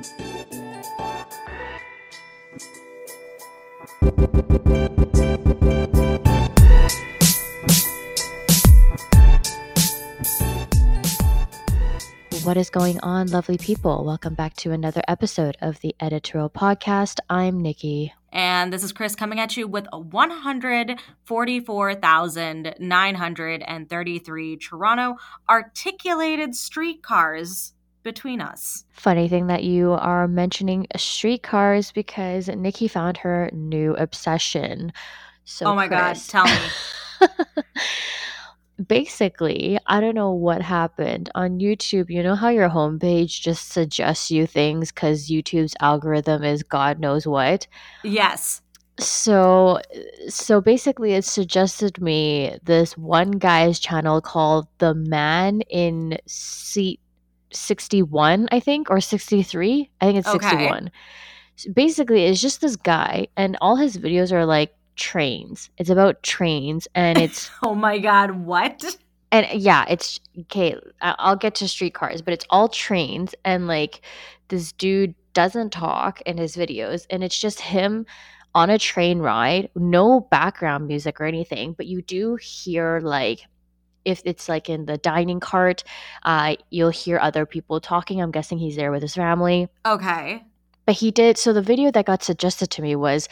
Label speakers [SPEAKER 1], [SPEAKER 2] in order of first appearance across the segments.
[SPEAKER 1] What is going on, lovely people? Welcome back to another episode of the Edit2Real Podcast. I'm Nikki.
[SPEAKER 2] And this is Kris coming at you with 144,933 Toronto articulated streetcars between us.
[SPEAKER 1] Funny thing that you are mentioning streetcars because Nikki found her new obsession. So,
[SPEAKER 2] oh my
[SPEAKER 1] Kris,
[SPEAKER 2] God, tell me.
[SPEAKER 1] basically, I don't know what happened on YouTube. You know how your homepage just suggests you things because YouTube's algorithm is God knows what.
[SPEAKER 2] Yes.
[SPEAKER 1] So, so basically, it suggested me this one guy's channel called The Man in Seat 61, I think, or 63. I think it's
[SPEAKER 2] Okay.
[SPEAKER 1] 61. So basically, it's just this guy, and all his videos are like trains. It's about trains, and it's
[SPEAKER 2] Oh my God, what?
[SPEAKER 1] and yeah, it's okay. I'll get to streetcars, but it's all trains, and like this dude doesn't talk in his videos, and it's just him on a train ride, no background music or anything, but you do hear like if it's like in the dining cart, uh, you'll hear other people talking. I'm guessing he's there with his family.
[SPEAKER 2] Okay.
[SPEAKER 1] But he did. So the video that got suggested to me was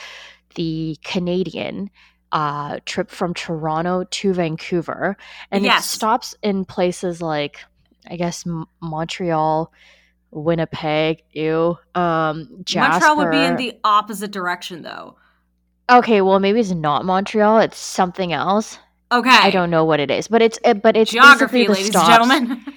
[SPEAKER 1] the Canadian uh, trip from Toronto to Vancouver, and
[SPEAKER 2] Yes.
[SPEAKER 1] it stops in places like, I guess, M- Montreal, Winnipeg, ew, um, Jasper.
[SPEAKER 2] Montreal would be in the opposite direction, though.
[SPEAKER 1] Okay, well, maybe it's not Montreal. It's something else.
[SPEAKER 2] Okay.
[SPEAKER 1] I don't know what it is, but it's it, but it's
[SPEAKER 2] Geography, ladies and gentlemen.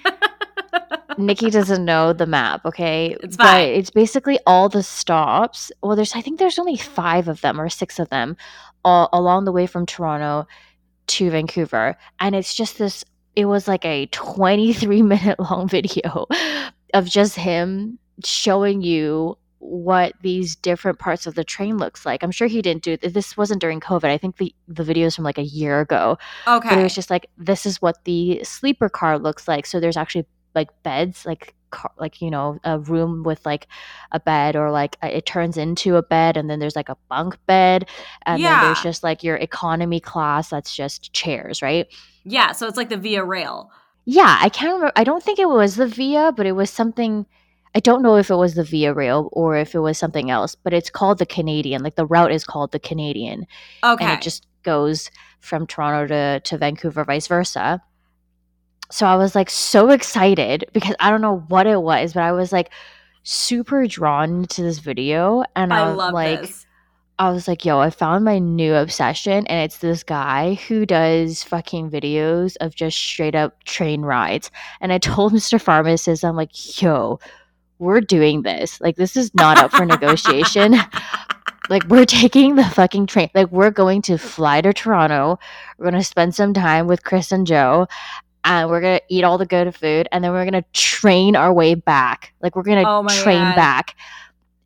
[SPEAKER 1] Nikki doesn't know the map, okay?
[SPEAKER 2] It's
[SPEAKER 1] But
[SPEAKER 2] fine.
[SPEAKER 1] it's basically all the stops. Well, there's I think there's only five of them or six of them, all along the way from Toronto to Vancouver, and it's just this. It was like a 23 minute long video of just him showing you what these different parts of the train looks like. I'm sure he didn't do this wasn't during COVID. I think the the videos from like a year ago but it was just like this is what the sleeper car looks like so there's actually like beds like car, like you know a room with like a bed or like uh, it turns into a bed and then there's like a bunk bed and then there's just like your economy class that's just chairs right
[SPEAKER 2] yeah, so it's like the Via Rail.
[SPEAKER 1] yeah i can't remember i don't think it was the via but it was something i don't know if it was the via rail or if it was something else but it's called the canadian like the route is called the canadian
[SPEAKER 2] Okay.
[SPEAKER 1] and it just goes from Toronto to, to Vancouver, vice versa. So I was like so excited because I don't know what it was, but I was like super drawn to this video. And I,
[SPEAKER 2] I
[SPEAKER 1] was
[SPEAKER 2] love
[SPEAKER 1] like,
[SPEAKER 2] this.
[SPEAKER 1] I was like, yo, I found my new obsession. And it's this guy who does fucking videos of just straight up train rides. And I told Mr. Pharmacist, I'm like, yo, we're doing this. Like, this is not up for negotiation. Like we're taking the fucking train like we're going to fly to toronto. We're going to spend some time with kris and joe and we're going to eat all the good food and then we're going to train our way back. Like we're going to
[SPEAKER 2] Oh
[SPEAKER 1] train
[SPEAKER 2] God.
[SPEAKER 1] back.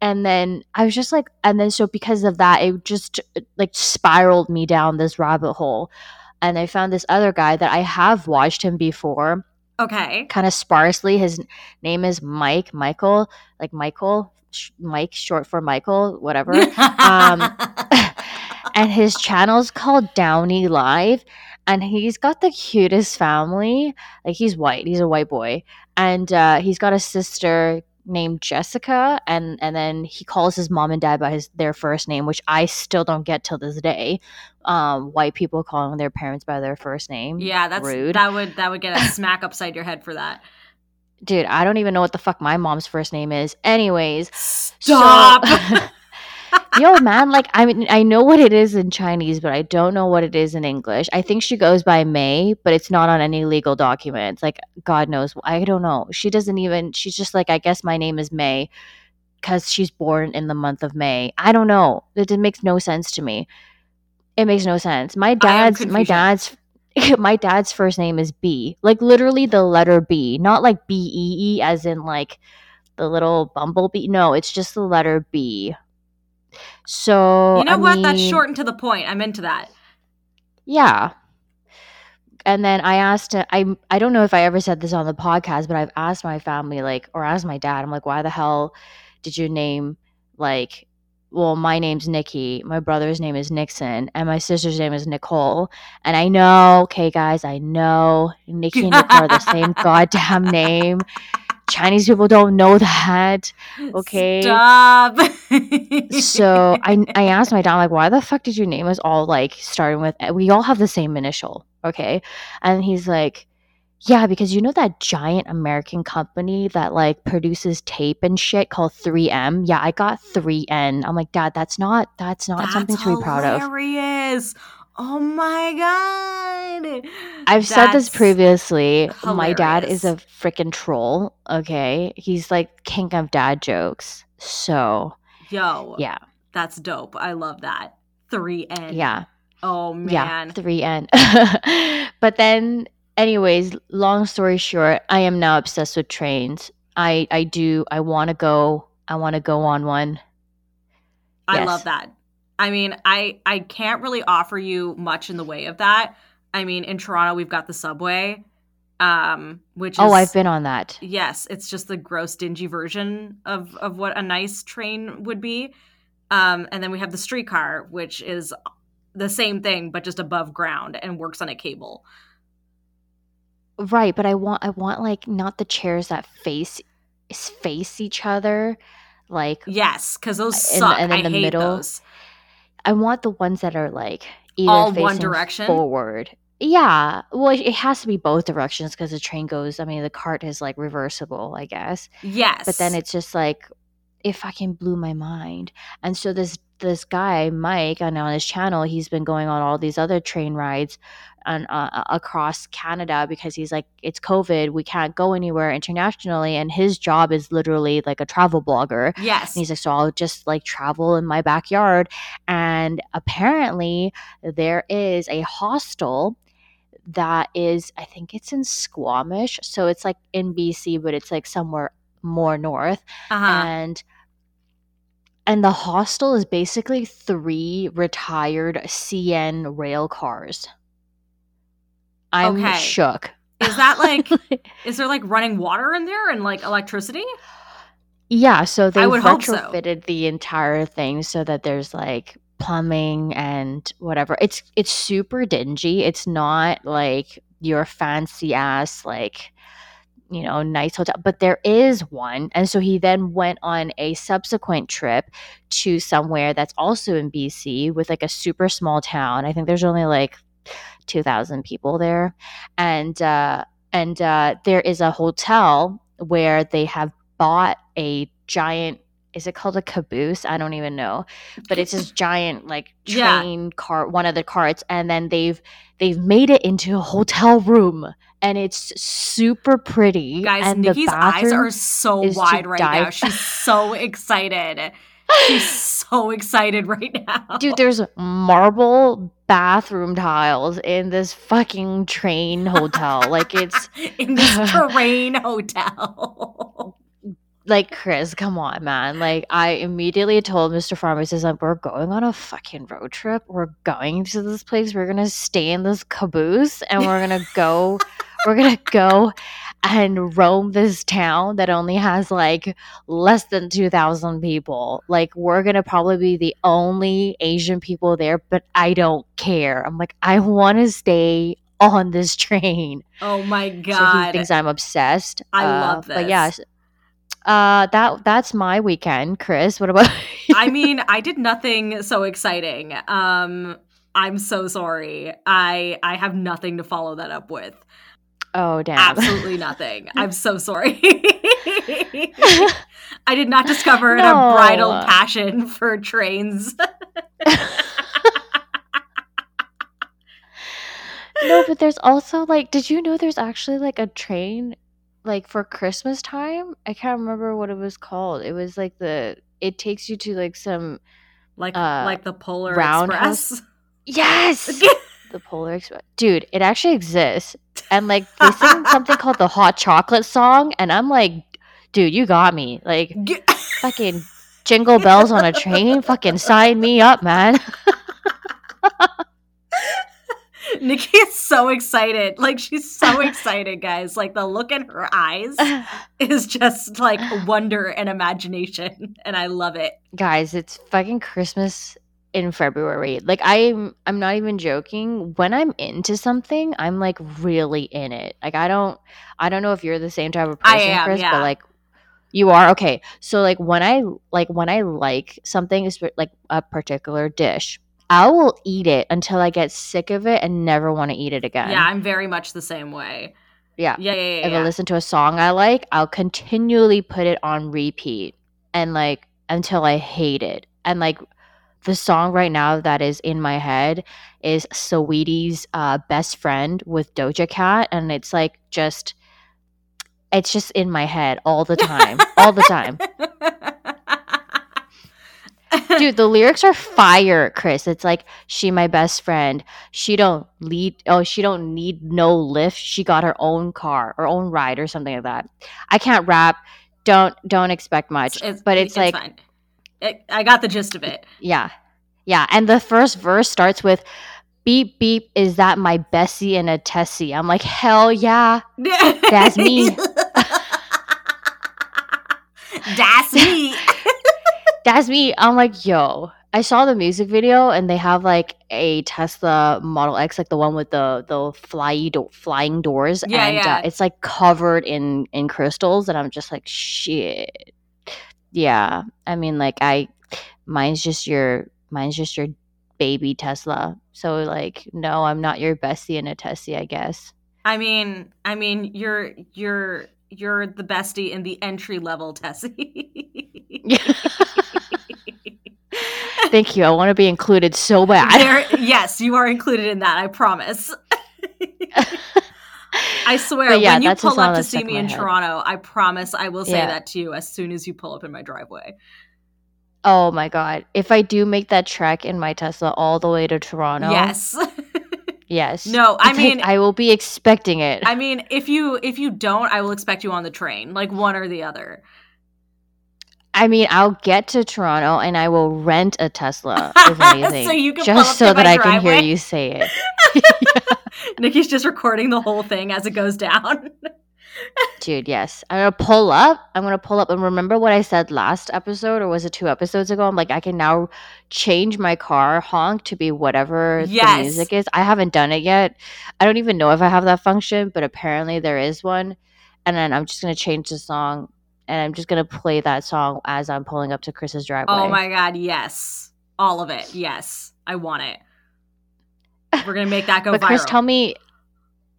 [SPEAKER 1] And then i was just like and then so because of that it just like spiraled me down this rabbit hole. And i found this other guy that i have watched him before
[SPEAKER 2] Okay.
[SPEAKER 1] kind of sparsely. His name is Mike, Michael, like Michael, sh- Mike, short for Michael, whatever. Um, and his channel's called Downie Live. And he's got the cutest family. Like he's white, he's a white boy, and uh, he's got a sister named Jessica, and and then he calls his mom and dad by his their first name, which I still don't get till this day. Um, white people calling their parents by their first name.
[SPEAKER 2] yeah, that's
[SPEAKER 1] rude.
[SPEAKER 2] that would that would get a smack upside your head for that.
[SPEAKER 1] Dude, I don't even know what the fuck my mom's first name is. Anyways,
[SPEAKER 2] Stop.
[SPEAKER 1] So, yo, man, like I mean, I know what it is in Chinese, but I don't know what it is in English. I think she goes by May, but it's not on any legal documents. Like God knows, I don't know. She doesn't even. She's just like, I guess my name is May because she's born in the month of May. I don't know. It, it makes no sense to me. It makes no sense. My dad's my dad's my dad's first name is B. Like literally the letter B, not like B E E as in like the little bumblebee. No, it's just the letter B. So
[SPEAKER 2] you know
[SPEAKER 1] I
[SPEAKER 2] what? That's
[SPEAKER 1] mean,
[SPEAKER 2] short and to the point. I'm into that.
[SPEAKER 1] Yeah. And then I asked, uh, I I don't know if I ever said this on the podcast, but I've asked my family like, or asked my dad, I'm like, why the hell did you name like well, my name's Nikki, my brother's name is Nixon, and my sister's name is Nicole. And I know, okay, guys, I know Nikki and Nicole are the same goddamn name. Chinese people don't know that. Okay.
[SPEAKER 2] Stop.
[SPEAKER 1] So I I asked my dad like, why the fuck did you name us all like starting with? We all have the same initial, okay? And he's like, yeah, because you know that giant American company that like produces tape and shit called 3M. Yeah, I got 3N. I'm like, dad, that's not that's not
[SPEAKER 2] That's
[SPEAKER 1] something to be proud of.
[SPEAKER 2] Hilarious. Oh my god.
[SPEAKER 1] I've said this
[SPEAKER 2] That's
[SPEAKER 1] previously. My dad is a freaking troll. Okay, he's like king of dad jokes. So
[SPEAKER 2] Yo,
[SPEAKER 1] yeah,
[SPEAKER 2] that's dope. I love that. 3N.
[SPEAKER 1] yeah.
[SPEAKER 2] Oh man.
[SPEAKER 1] Yeah,
[SPEAKER 2] man.
[SPEAKER 1] 3N. but then anyways, long story short, I am now obsessed with trains. I I do I want to go. I want to go on one.
[SPEAKER 2] I
[SPEAKER 1] Yes.
[SPEAKER 2] love that. I mean, I I can't really offer you much in the way of that. I mean, in Toronto we've got the subway, um, which is
[SPEAKER 1] Oh, I've been on that.
[SPEAKER 2] yes, it's just the gross, dingy version of of what a nice train would be. Um, and then we have the streetcar, which is the same thing but just above ground and works on a cable.
[SPEAKER 1] Right, but I want I want like not the chairs that face face each other. Like
[SPEAKER 2] Yes, because those
[SPEAKER 1] And-
[SPEAKER 2] suck.
[SPEAKER 1] and in
[SPEAKER 2] I
[SPEAKER 1] the
[SPEAKER 2] hate
[SPEAKER 1] middle,
[SPEAKER 2] those.
[SPEAKER 1] I want the ones that are like either
[SPEAKER 2] All one direction?
[SPEAKER 1] forward. Yeah, well, it it has to be both directions because the train goes. I mean, the cart is like reversible, I guess.
[SPEAKER 2] Yes,
[SPEAKER 1] But then it's just like it fucking blew my mind. And so this this guy Mike on on his channel, he's been going on all these other train rides on uh, across Canada because he's like, it's COVID, we can't go anywhere internationally, and his job is literally like a travel blogger.
[SPEAKER 2] yes,
[SPEAKER 1] And he's like, so I'll just like travel in my backyard. And apparently, there is a hostel that is, I think it's in Squamish. So it's like in BC, but it's like somewhere more north.
[SPEAKER 2] uh-huh.
[SPEAKER 1] And and the hostel is basically three retired CN rail cars. I'm
[SPEAKER 2] Okay.
[SPEAKER 1] shook.
[SPEAKER 2] Is that like is there like running water in there and like electricity?
[SPEAKER 1] Yeah, so
[SPEAKER 2] would hope so.
[SPEAKER 1] retrofitted the entire thing so that there's like plumbing and whatever. It's it's super dingy. It's not like your fancy ass like you know nice hotel, but there is one. And so he then went on a subsequent trip to somewhere that's also in BC with like a super small town. I think there's only like 2000 people there. And uh and uh there is a hotel where they have bought a giant is it called a caboose i don't even know but it's this giant like
[SPEAKER 2] Yeah.
[SPEAKER 1] train car one of the carts and then they've they've made it into a hotel room and it's super pretty
[SPEAKER 2] Guys,
[SPEAKER 1] and
[SPEAKER 2] Nikki's eyes are so wide right
[SPEAKER 1] die
[SPEAKER 2] now. She's so excited. She's so excited right now.
[SPEAKER 1] dude there's marble bathroom tiles in this fucking train hotel like it's
[SPEAKER 2] in this train hotel.
[SPEAKER 1] like Kris, come on, man. Like I immediately told Mr. Pharmacist, like, we're going on a fucking road trip. We're going to this place. We're gonna stay in this caboose and we're gonna go we're gonna go and roam this town that only has like less than two thousand people. Like we're gonna probably be the only Asian people there, but I don't care. I'm like, I wanna stay on this train.
[SPEAKER 2] Oh my
[SPEAKER 1] So he
[SPEAKER 2] god.
[SPEAKER 1] thinks I'm obsessed.
[SPEAKER 2] I
[SPEAKER 1] Uh,
[SPEAKER 2] love
[SPEAKER 1] But yeah,
[SPEAKER 2] this.
[SPEAKER 1] s- uh, that that's my weekend. Kris, what about?
[SPEAKER 2] I mean, I did nothing so exciting. Um I'm so sorry. I I have nothing to follow that up with.
[SPEAKER 1] Oh damn!
[SPEAKER 2] Absolutely nothing. I'm so sorry. I did not discover an
[SPEAKER 1] No.
[SPEAKER 2] unbridled passion for trains.
[SPEAKER 1] no, but there's also like, did you know there's actually like a train, like for Christmas time? I can't remember what it was called. It was like the. It takes you to like some.
[SPEAKER 2] like
[SPEAKER 1] Uh,
[SPEAKER 2] like the Polar
[SPEAKER 1] roundhouse?
[SPEAKER 2] Express.
[SPEAKER 1] Yes, the Polar Express, dude. It actually exists, and like they sing something called the Hot Chocolate Song, and I'm like, dude, you got me. Like fucking jingle bells on a train. Fucking sign me up, man.
[SPEAKER 2] Nikki is so excited. Like she's so excited, guys. Like the look in her eyes is just like wonder and imagination, and I love it.
[SPEAKER 1] Guys, it's fucking Christmas in February. Like I'm I'm not even joking. When I'm into something, I'm like really in it. Like I don't I don't know if you're the same type of person,
[SPEAKER 2] am,
[SPEAKER 1] Kris,
[SPEAKER 2] yeah.
[SPEAKER 1] but like you are okay. So like when I like when I like something is like a particular dish, I will eat it until I get sick of it and never want to eat it again.
[SPEAKER 2] Yeah, I'm very much the same way.
[SPEAKER 1] Yeah.
[SPEAKER 2] Yeah, yeah, yeah.
[SPEAKER 1] If
[SPEAKER 2] yeah.
[SPEAKER 1] I listen to a song I like, I'll continually put it on repeat and like until I hate it. And like the song right now that is in my head is Saweetie's uh, best friend with Doja Cat, and it's like just it's just in my head all the time, all the time. Dude, the lyrics are fire, Kris. It's like she my best friend. She don't lead oh, she don't need no lift. She got her own car, her own ride or something like that. I can't rap. Don't don't expect much.
[SPEAKER 2] It's-
[SPEAKER 1] but it's, like
[SPEAKER 2] fine. I got the gist of it.
[SPEAKER 1] yeah. Yeah, and the first verse starts with beep beep is that my Bessie and a Tessie. I'm like, "Hell yeah." That's me.
[SPEAKER 2] That's me.
[SPEAKER 1] That's me. I'm like, yo. I saw the music video and they have like a Tesla Model X, like the one with the the fly do- flying doors,
[SPEAKER 2] Yeah,
[SPEAKER 1] and
[SPEAKER 2] yeah.
[SPEAKER 1] Uh, it's like covered in in crystals, and I'm just like, shit. Yeah, I mean, like I, mine's just your mine's just your baby Tesla. So like, no, I'm not your bestie in a Tessie, I guess.
[SPEAKER 2] I mean, I mean, you're you're you're the bestie in the entry level Tessie.
[SPEAKER 1] Thank you. I want to be included so bad.
[SPEAKER 2] There, yes, you are included in that. I promise. I swear,
[SPEAKER 1] yeah,
[SPEAKER 2] when you pull up to see
[SPEAKER 1] in
[SPEAKER 2] me in. Toronto, I promise I will say
[SPEAKER 1] Yeah.
[SPEAKER 2] that to you as soon as you pull up in my driveway.
[SPEAKER 1] Oh my god! If I do make that trek in my Tesla all the way to Toronto,
[SPEAKER 2] Yes.
[SPEAKER 1] yes.
[SPEAKER 2] No, I mean-
[SPEAKER 1] I will be expecting it.
[SPEAKER 2] I mean, if you if you don't, I will expect you on the train, like one or the other.
[SPEAKER 1] I mean, I'll get to Toronto and I will rent a Tesla. If anything,
[SPEAKER 2] So you can
[SPEAKER 1] just so that I can hear you say it.
[SPEAKER 2] Nikki's just recording the whole thing as it goes down.
[SPEAKER 1] Dude, yes. I'm gonna pull up. I'm gonna pull up and remember what I said last episode, or was it two episodes ago? I'm like, I can now change my car honk to be whatever
[SPEAKER 2] Yes.
[SPEAKER 1] the music is. I haven't done it yet. I don't even know if I have that function, but apparently there is one. And then I'm just gonna change the song and I'm just gonna play that song as I'm pulling up to Kris's driveway.
[SPEAKER 2] oh my god, yes. All of it. Yes. I want it. We're gonna make that go
[SPEAKER 1] but
[SPEAKER 2] viral.
[SPEAKER 1] Kris, tell me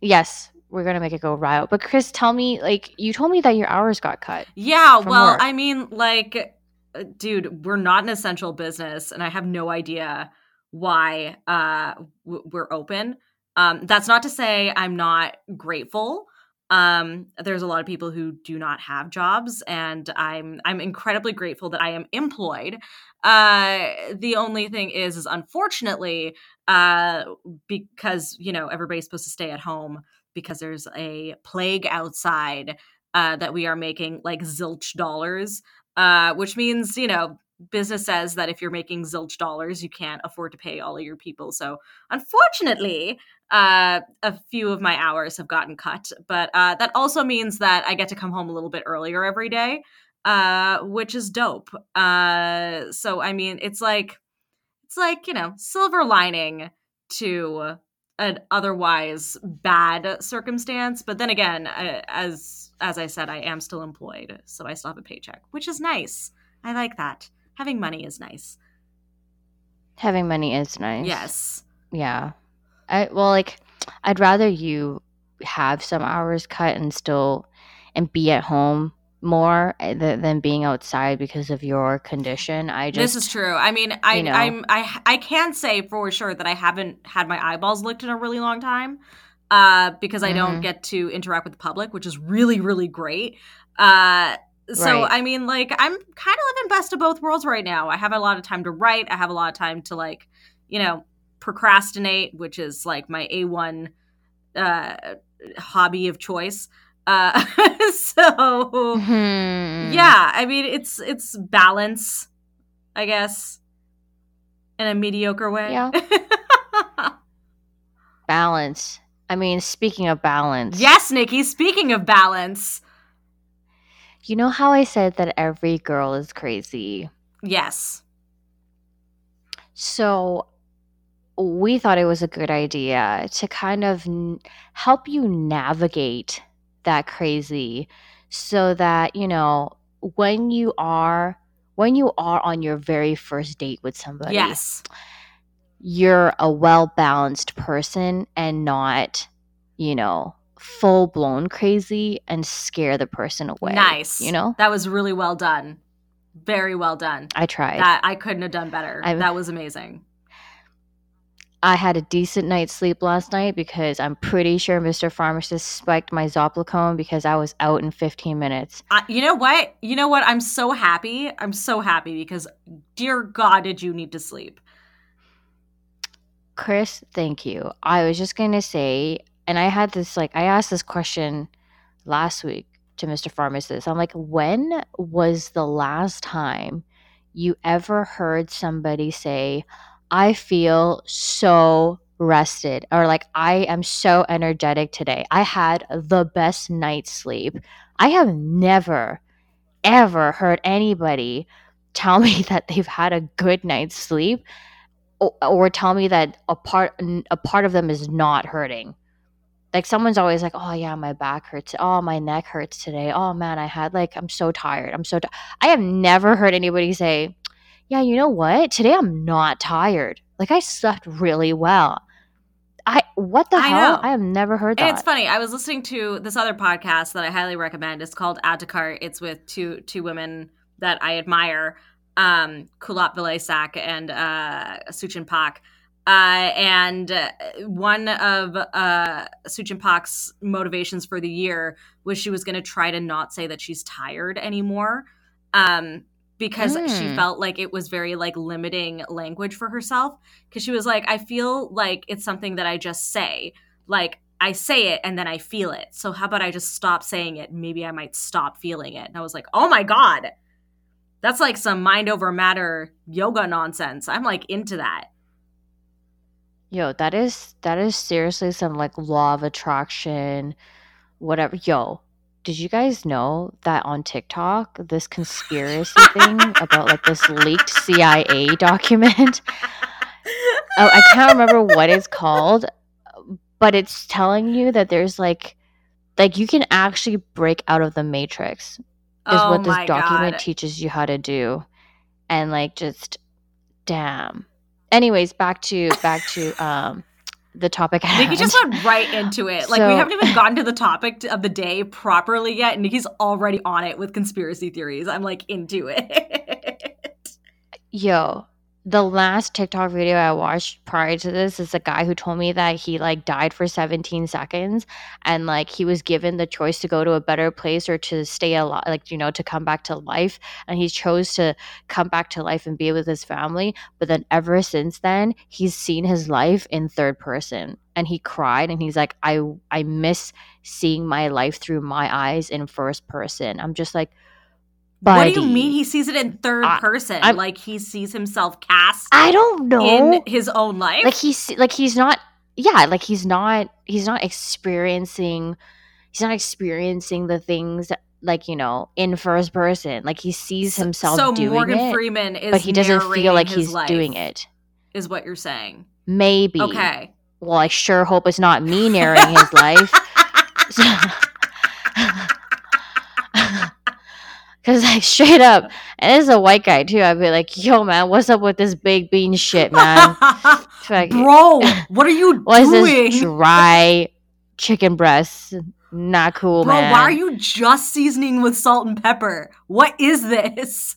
[SPEAKER 1] yes, we're gonna make it go viral. But Kris, tell me, like, you told me that your hours got cut.
[SPEAKER 2] Yeah, well,
[SPEAKER 1] work.
[SPEAKER 2] I mean, like, uh, dude, we're not an essential business, and I have no idea why uh, w- we're open. Um, that's not to say I'm not grateful. Um, there's a lot of people who do not have jobs, and I'm I'm incredibly grateful that I am employed. Uh, the only thing is, is unfortunately, uh, because you know everybody's supposed to stay at home because there's a plague outside uh, that we are making like zilch dollars, uh, which means, you know, business says that if you're making zilch dollars, you can't afford to pay all of your people. So, unfortunately, uh, a few of my hours have gotten cut, but uh, that also means that I get to come home a little bit earlier every day, uh, which is dope. Uh, so, I mean, it's like, it's like, you know, silver lining to an otherwise bad circumstance but then again I, as as i said i am still employed so i still have a paycheck which is nice i like that having money is nice
[SPEAKER 1] Having money is nice.
[SPEAKER 2] yes
[SPEAKER 1] Yeah. I well like I'd rather you have some hours cut and still and be at home more eh, th- than being outside because of your condition. I just
[SPEAKER 2] this is true i mean i
[SPEAKER 1] you know.
[SPEAKER 2] i'm i i can say for sure that i haven't had my eyeballs licked in a really long time uh because i don't
[SPEAKER 1] Mhm.
[SPEAKER 2] get to interact with the public which is really really great uh so
[SPEAKER 1] Right.
[SPEAKER 2] i mean like i'm kind of living best of both worlds right now i have a lot of time to write i have a lot of time to like you know procrastinate which is like my a1 uh hobby of choice uh so
[SPEAKER 1] Mhm.
[SPEAKER 2] yeah i mean it's it's balance i guess in a mediocre way
[SPEAKER 1] Yeah. balance. I mean, speaking of balance.
[SPEAKER 2] Yes, Nikki, speaking of balance.
[SPEAKER 1] You know how I said that every girl is crazy?
[SPEAKER 2] Yes.
[SPEAKER 1] So we thought it was a good idea to kind of n- help you navigate that crazy so that, you know, when you are when you are on your very first date with somebody,
[SPEAKER 2] Yes.
[SPEAKER 1] you're a well-balanced person and not, you know, full-blown crazy and scare the person away.
[SPEAKER 2] Nice.
[SPEAKER 1] You know?
[SPEAKER 2] That was really well done. Very well done.
[SPEAKER 1] I tried.
[SPEAKER 2] That I couldn't have done better.
[SPEAKER 1] I'm-
[SPEAKER 2] that was amazing.
[SPEAKER 1] I had a decent night's sleep last night because I'm pretty sure Mr. Pharmacist spiked my Zopiclone because I was out in 15 minutes.
[SPEAKER 2] I, you know what? You know what? I'm so happy. I'm so happy because, dear God, did you need to sleep?
[SPEAKER 1] Kris, thank you. I was just going to say, and I had this, like, I asked this question last week to Mr. Pharmacist. I'm like, when was the last time you ever heard somebody say, I feel so rested, or like, I am so energetic today? I had the best night's sleep. I have never, ever heard anybody tell me that they've had a good night's sleep or, or tell me that a part a part of them is not hurting. Like someone's always like, "Oh yeah, my back hurts. Oh, my neck hurts today. Oh man, I had like I'm so tired. I'm so ti-" I have never heard anybody say, "Yeah, you know what? Today I'm not tired. Like I slept really well." I what the
[SPEAKER 2] I
[SPEAKER 1] hell?
[SPEAKER 2] know.
[SPEAKER 1] I have never heard
[SPEAKER 2] And
[SPEAKER 1] that.
[SPEAKER 2] it's funny. I was listening to this other podcast that I highly recommend. It's called Add to Cart. It's with two two women that I admire, um, Kulap Vilaysack and uh, Suchin Pak. Uh, and uh, one of uh, Suchin Pak's motivations for the year was she was going to try to not say that she's tired anymore. Um, because she
[SPEAKER 1] Mm.
[SPEAKER 2] felt like it was very like limiting language for herself because she was like i feel like it's something that i just say like I say it and then I feel it. So how about I just stop saying it? Maybe I might stop feeling it. And I was like, oh my God. That's like some mind over matter yoga nonsense. I'm like into that.
[SPEAKER 1] Yo, that is that is seriously some like law of attraction, whatever. Yo, did you guys know that on TikTok, this conspiracy thing about like this leaked CIA document? Oh, I can't remember what it's called, but it's telling you that there's like like you can actually break out of the matrix is
[SPEAKER 2] oh
[SPEAKER 1] what this document
[SPEAKER 2] God.
[SPEAKER 1] teaches you how to do. And like just damn. Anyways, back to back to um the topic at
[SPEAKER 2] Nikki just went right into it. Like we haven't even gotten to the topic of the day properly yet. and Nikki's already on it with conspiracy theories. I'm like into it.
[SPEAKER 1] Yo, the last TikTok video I watched prior to this is a guy who told me that he like died for 17 seconds and like he was given the choice to go to a better place or to stay alive, like, you know, to come back to life. And he chose to come back to life and be with his family. But then ever since then, he's seen his life in third person and he cried and he's like, I, I miss seeing my life through my eyes in first person. I'm just like,
[SPEAKER 2] what do you mean he sees it in third
[SPEAKER 1] I-
[SPEAKER 2] person?
[SPEAKER 1] I'm-
[SPEAKER 2] like he sees himself cast
[SPEAKER 1] I don't know.
[SPEAKER 2] in his own life?
[SPEAKER 1] like he's like he's not yeah like he's not he's not experiencing he's not experiencing the things that, like you know in first person like he sees himself
[SPEAKER 2] so
[SPEAKER 1] doing
[SPEAKER 2] Morgan
[SPEAKER 1] it
[SPEAKER 2] Freeman is
[SPEAKER 1] but he doesn't feel like he's doing it
[SPEAKER 2] Is what you're saying?
[SPEAKER 1] maybe
[SPEAKER 2] Okay.
[SPEAKER 1] well i sure hope it's not me narrating his life Cause like straight up, and is a white guy too. I'd be like, "Yo, man, what's up with this big bean shit, man? Fuck-
[SPEAKER 2] Bro, what are you
[SPEAKER 1] What is
[SPEAKER 2] doing?
[SPEAKER 1] this dry chicken breast? Not cool,
[SPEAKER 2] Bro,
[SPEAKER 1] man.
[SPEAKER 2] why are you just seasoning with salt and pepper? What is this?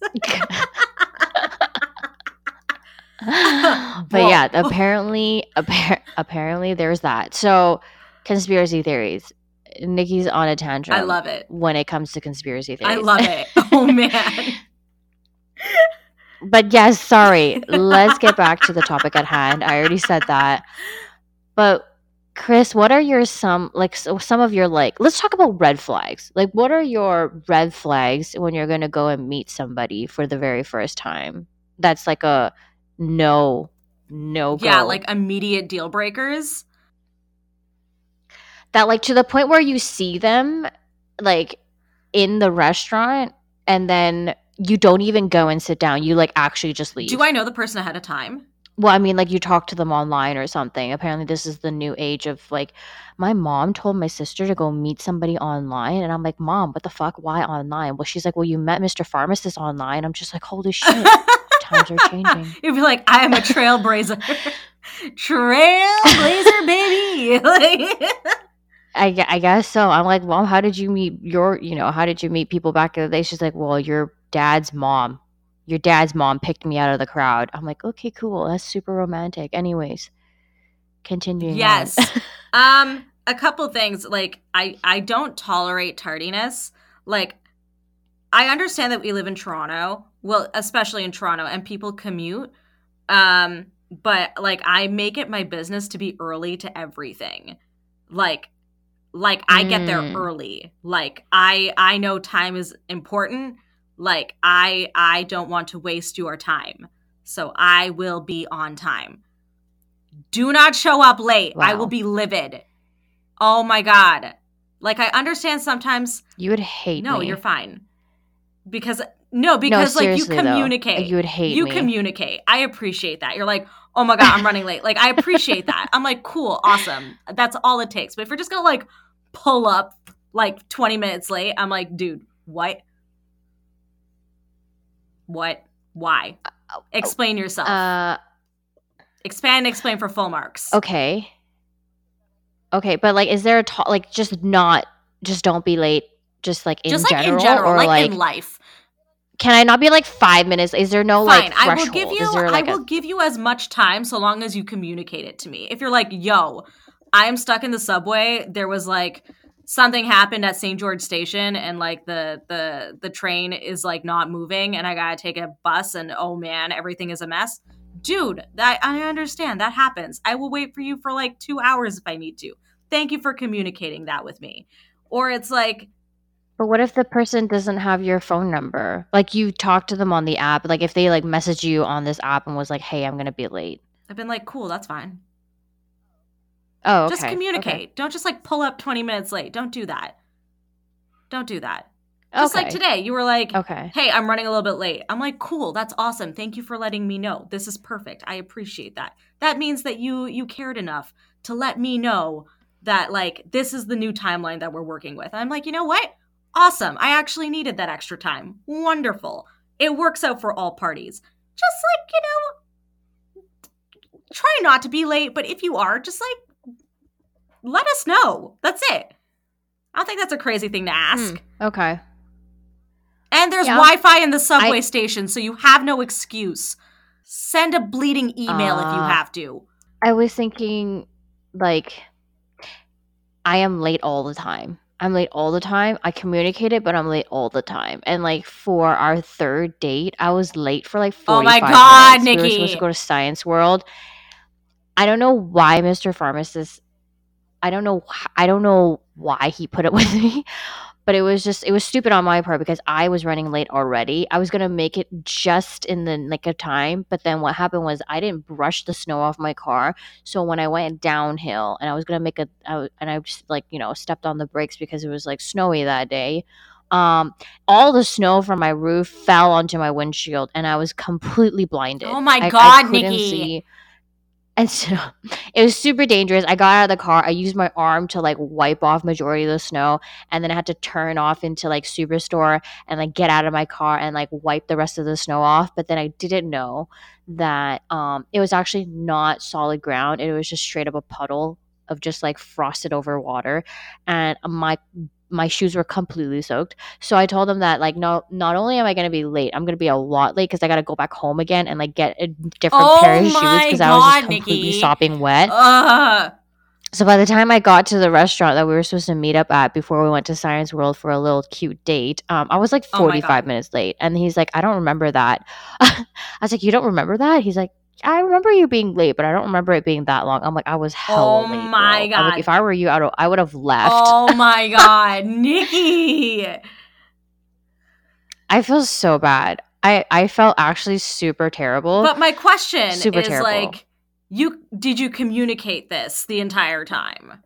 [SPEAKER 1] but
[SPEAKER 2] Bro.
[SPEAKER 1] yeah, apparently, appar- apparently, there's that. So, conspiracy theories. Nikki's on a tantrum.
[SPEAKER 2] I love it.
[SPEAKER 1] when it comes to conspiracy theories.
[SPEAKER 2] I love it. Oh man.
[SPEAKER 1] but yes, sorry. Let's get back to the topic at hand. I already said that. But Kris, what are your some like so some of your like let's talk about red flags. Like what are your red flags when you're going to go and meet somebody for the very first time? That's like a no no go.
[SPEAKER 2] Yeah, like immediate deal breakers.
[SPEAKER 1] That like to the point where you see them like in the restaurant and then you don't even go and sit down. You like actually just leave.
[SPEAKER 2] Do I know the person ahead of time?
[SPEAKER 1] Well, I mean, like you talk to them online or something. Apparently, this is the new age of like, my mom told my sister to go meet somebody online, and I'm like, Mom, what the fuck? Why online? Well, she's like, Well, you met Mr. Pharmacist online. I'm just like, Holy shit, times are changing.
[SPEAKER 2] You'd be like, I am a trailblazer, trailblazer, baby.
[SPEAKER 1] I, I guess so. I'm like, Mom, how did you meet your, you know, how did you meet people back in the day? She's like, Well, your dad's mom, your dad's mom picked me out of the crowd. I'm like, Okay, cool. That's super romantic. Anyways, continuing. on.
[SPEAKER 2] yes. um, a couple things. Like, I I don't tolerate tardiness. Like, I understand that we live in Toronto. Well, especially in Toronto, and people commute. Um, but like, I make it my business to be early to everything. Like, like I get there
[SPEAKER 1] Mm.
[SPEAKER 2] early. Like, I I know time is important. Like, I I don't want to waste your time, so I will be on time. Do not show up late. I will be livid. Oh my god. Like I understand sometimes
[SPEAKER 1] you would hate
[SPEAKER 2] no,
[SPEAKER 1] me.
[SPEAKER 2] you're fine. Because no, because like you
[SPEAKER 1] seriously, though.
[SPEAKER 2] communicate.
[SPEAKER 1] You would hate
[SPEAKER 2] you
[SPEAKER 1] me.
[SPEAKER 2] communicate. I appreciate that. You're like, "Oh my god, I'm running late." Like I appreciate that. I'm like, "Cool, awesome." That's all it takes. But if you're just to like pull up like 20 minutes late, I'm like, "Dude, what? What? Why? Explain yourself.
[SPEAKER 1] Uh,
[SPEAKER 2] Expand explain for full marks."
[SPEAKER 1] okay. Okay, but like, is there a ta- like just not just don't be late? Just like in
[SPEAKER 2] just like
[SPEAKER 1] general,
[SPEAKER 2] in general,
[SPEAKER 1] or
[SPEAKER 2] like,
[SPEAKER 1] like,
[SPEAKER 2] in life.
[SPEAKER 1] Can I not be like five minutes? Is there no
[SPEAKER 2] Fine,
[SPEAKER 1] like
[SPEAKER 2] I will give you.
[SPEAKER 1] Like
[SPEAKER 2] I will
[SPEAKER 1] a
[SPEAKER 2] give you as much time so long as you communicate it to me. If you're like, "Yo, I'm stuck in the subway," there was like something happened at St. George Station, and like the the the train is like not moving, and I gotta take a bus, and oh man, everything is a mess. Dude, that I understand that happens. I will wait for you for like two hours if I need to. Thank you for communicating that with me. Or it's like,
[SPEAKER 1] But what if the person doesn't have your phone number? Like you talk to them on the app. Like if they like message you on this app and was like, "Hey, I'm gonna be late."
[SPEAKER 2] I've been like, cool, that's fine.
[SPEAKER 1] Oh, okay.
[SPEAKER 2] Just communicate. Don't just like pull up 20 minutes late. Don't do that. Don't do that.
[SPEAKER 1] Okay.
[SPEAKER 2] Just like today, you were like,
[SPEAKER 1] Okay.
[SPEAKER 2] hey, I'm running a little bit late. I'm like, cool, that's awesome. Thank you for letting me know. This is perfect. I appreciate that. That means that you you cared enough to let me know that like this is the new timeline that we're working with. I'm like, you know what? Awesome. I actually needed that extra time. Wonderful. It works out for all parties. Just like, you know, try not to be late, but if you are, just like let us know. That's it. I don't think that's a crazy thing to ask.
[SPEAKER 1] Hmm, Okay.
[SPEAKER 2] And there's
[SPEAKER 1] Yeah.
[SPEAKER 2] Wi-Fi in the subway
[SPEAKER 1] I-
[SPEAKER 2] station, so you have no excuse. Send a bleeding email if you
[SPEAKER 1] Uh,
[SPEAKER 2] have to.
[SPEAKER 1] I was thinking, like, I am late all the time. I'm late all the time. I communicate it, but I'm late all the time. And like for our third date, I was late for like
[SPEAKER 2] Oh my God,
[SPEAKER 1] minutes. We were supposed to go to Science World. I don't know why Mr. Pharmacist. I don't know. I don't know why he put it with me, but it was just it was stupid on my part because I was running late already. I was gonna make it just in the nick of time, but then what happened was I didn't brush the snow off my car. So when I went downhill and I was gonna make a, I, and I just like you know stepped on the brakes because it was like snowy that day. Um, all the snow from my roof fell onto my windshield, and I was completely blinded.
[SPEAKER 2] Oh my
[SPEAKER 1] I- I
[SPEAKER 2] God,
[SPEAKER 1] couldn't
[SPEAKER 2] Nikki.
[SPEAKER 1] see. And so it was super dangerous. I got out of the car. I used my arm to like wipe off majority of the snow, and then I had to turn off into like Superstore and like get out of my car and like wipe the rest of the snow off. But then I didn't know that um, it was actually not solid ground. It was just straight up a puddle of just like frosted over water, and my my shoes were completely soaked. So I told them that like no, not only am I going to be late, I'm going to be a lot late because I got to go back home again and like get a different
[SPEAKER 2] Oh
[SPEAKER 1] pair of shoes because I was just completely
[SPEAKER 2] Nikki.
[SPEAKER 1] sopping wet.
[SPEAKER 2] Ugh.
[SPEAKER 1] So by the time I got to the restaurant that we were supposed to meet up at before we went to Science World for a little cute date, um, I was like
[SPEAKER 2] Oh
[SPEAKER 1] 45
[SPEAKER 2] God.
[SPEAKER 1] minutes late. And he's like, I don't remember that. I was like, You don't remember that? He's like, I remember you being late, but I don't remember it being that long. I'm like, I was hella
[SPEAKER 2] Oh
[SPEAKER 1] late.
[SPEAKER 2] my
[SPEAKER 1] bro." I'm like,
[SPEAKER 2] God.
[SPEAKER 1] if I were you, I would I would have left.
[SPEAKER 2] Oh my god, Nikki.
[SPEAKER 1] I feel so bad. I I felt actually super terrible.
[SPEAKER 2] But my question
[SPEAKER 1] Super
[SPEAKER 2] is
[SPEAKER 1] terrible.
[SPEAKER 2] like you did you communicate this the entire time?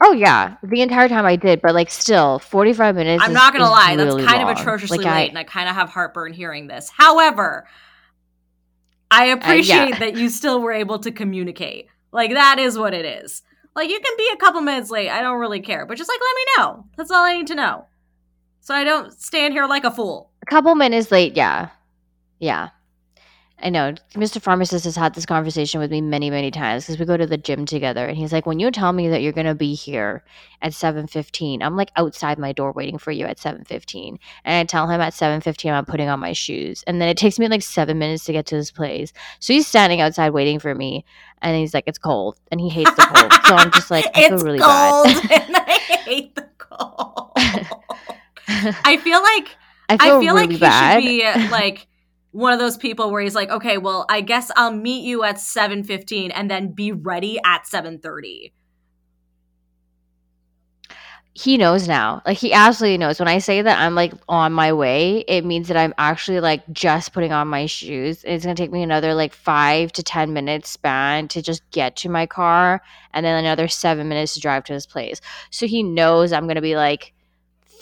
[SPEAKER 1] Oh yeah, the entire time I did, but like still, forty five minutes.
[SPEAKER 2] I'm
[SPEAKER 1] is-
[SPEAKER 2] not gonna lie,
[SPEAKER 1] really
[SPEAKER 2] that's kind
[SPEAKER 1] long.
[SPEAKER 2] of atrociously
[SPEAKER 1] Like, I-
[SPEAKER 2] late, and I kind of have heartburn hearing this. However, I appreciate that you still were able to communicate. Like that is what it is. Like you can be a couple minutes late. I don't really care, but just like let me know. That's all I need to know, so I don't stand here like a fool.
[SPEAKER 1] a couple minutes late. Yeah, yeah. I know. Mr. Pharmacist has had this conversation with me many, many times because we go to the gym together, and he's like, "When you tell me that you're gonna be here at seven fifteen, I'm like outside my door waiting for you at seven fifteen, and I tell him at seven fifteen I'm putting on my shoes, and then it takes me like seven minutes to get to his place. So he's standing outside waiting for me, and he's like, "It's cold," and he hates the cold. so I'm just like, I feel really
[SPEAKER 2] cold,
[SPEAKER 1] bad.
[SPEAKER 2] and I hate the cold. I feel like
[SPEAKER 1] I feel,
[SPEAKER 2] I feel
[SPEAKER 1] really
[SPEAKER 2] like he
[SPEAKER 1] bad.
[SPEAKER 2] should be like one of those people where he's like, okay, well, I guess I'll meet you at seven fifteen and then be ready at seven thirty.
[SPEAKER 1] he knows now. Like he absolutely knows. When I say that I'm like on my way, it means that I'm actually like just putting on my shoes. It's gonna take me another like five to ten minutes span to just get to my car, and then another seven minutes to drive to his place. So he knows I'm gonna be like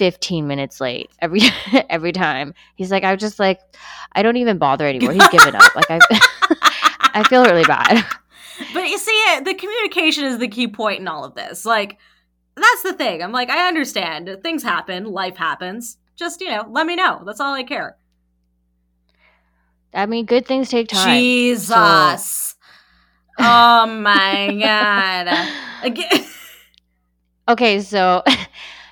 [SPEAKER 1] 15 minutes late every every time. He's like, I'm just like, I don't even bother anymore. He's given up. Like I, I feel really bad.
[SPEAKER 2] But you see, uh, the communication is the key point in all of this. Like, that's the thing. I'm like, I understand. Things happen, life happens. Just, you know, let me know. That's all I care.
[SPEAKER 1] I mean, good things take time.
[SPEAKER 2] Jesus. Oh my god. Again.
[SPEAKER 1] okay so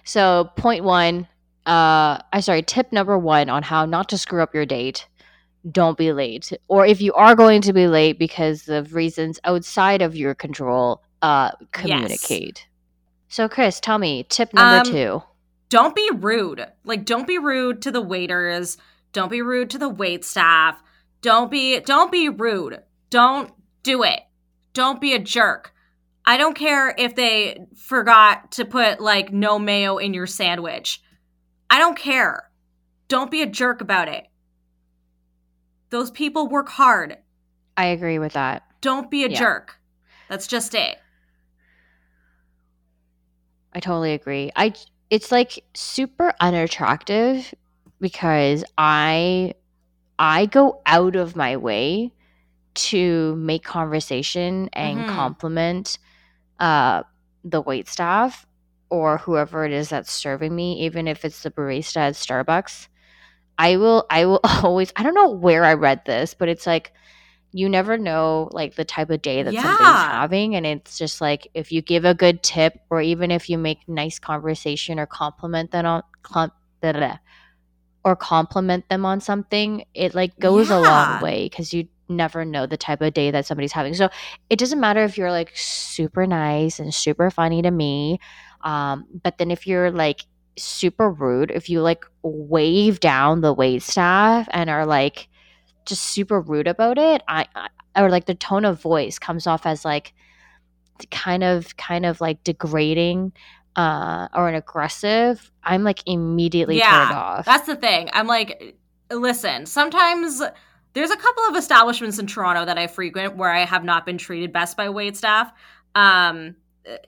[SPEAKER 1] so point one uh i sorry tip number one on how not to screw up your date don't be late or if you are going to be late because of reasons outside of your control uh communicate so kris tell me tip number
[SPEAKER 2] Um,
[SPEAKER 1] two
[SPEAKER 2] don't be rude. Like don't be rude to the waiters. Don't be rude to the wait staff. Don't be don't be rude. Don't do it. Don't be a jerk. I don't care if they forgot to put like no mayo in your sandwich. I don't care. Don't be a jerk about it. Those people work hard.
[SPEAKER 1] i agree with that
[SPEAKER 2] Don't be a
[SPEAKER 1] Yeah.
[SPEAKER 2] jerk. That's just it.
[SPEAKER 1] I totally agree. I it's like super unattractive because I I go out of my way to make conversation and
[SPEAKER 2] Mhm.
[SPEAKER 1] compliment uh the wait staff or whoever it is that's serving me, even if it's the barista at Starbucks. I will I will always I don't know where I read this, but it's like you never know like the type of day that somebody's having and it's just like if you give a good tip or even if you make nice conversation or compliment them on com- blah, blah, blah, or compliment them on something it like goes a long way because you never know the type of day that somebody's having so it doesn't matter if you're like super nice and super funny to me um but then if you're like super rude if you like wave down the wait staff and are like just super rude about it I, I or like the tone of voice comes off as like kind of kind of like degrading uh or an aggressive i'm like immediately turned off
[SPEAKER 2] That's the thing. I'm like, listen, sometimes there's a couple of establishments in Toronto that I frequent where I have not been treated best by wait staff, um,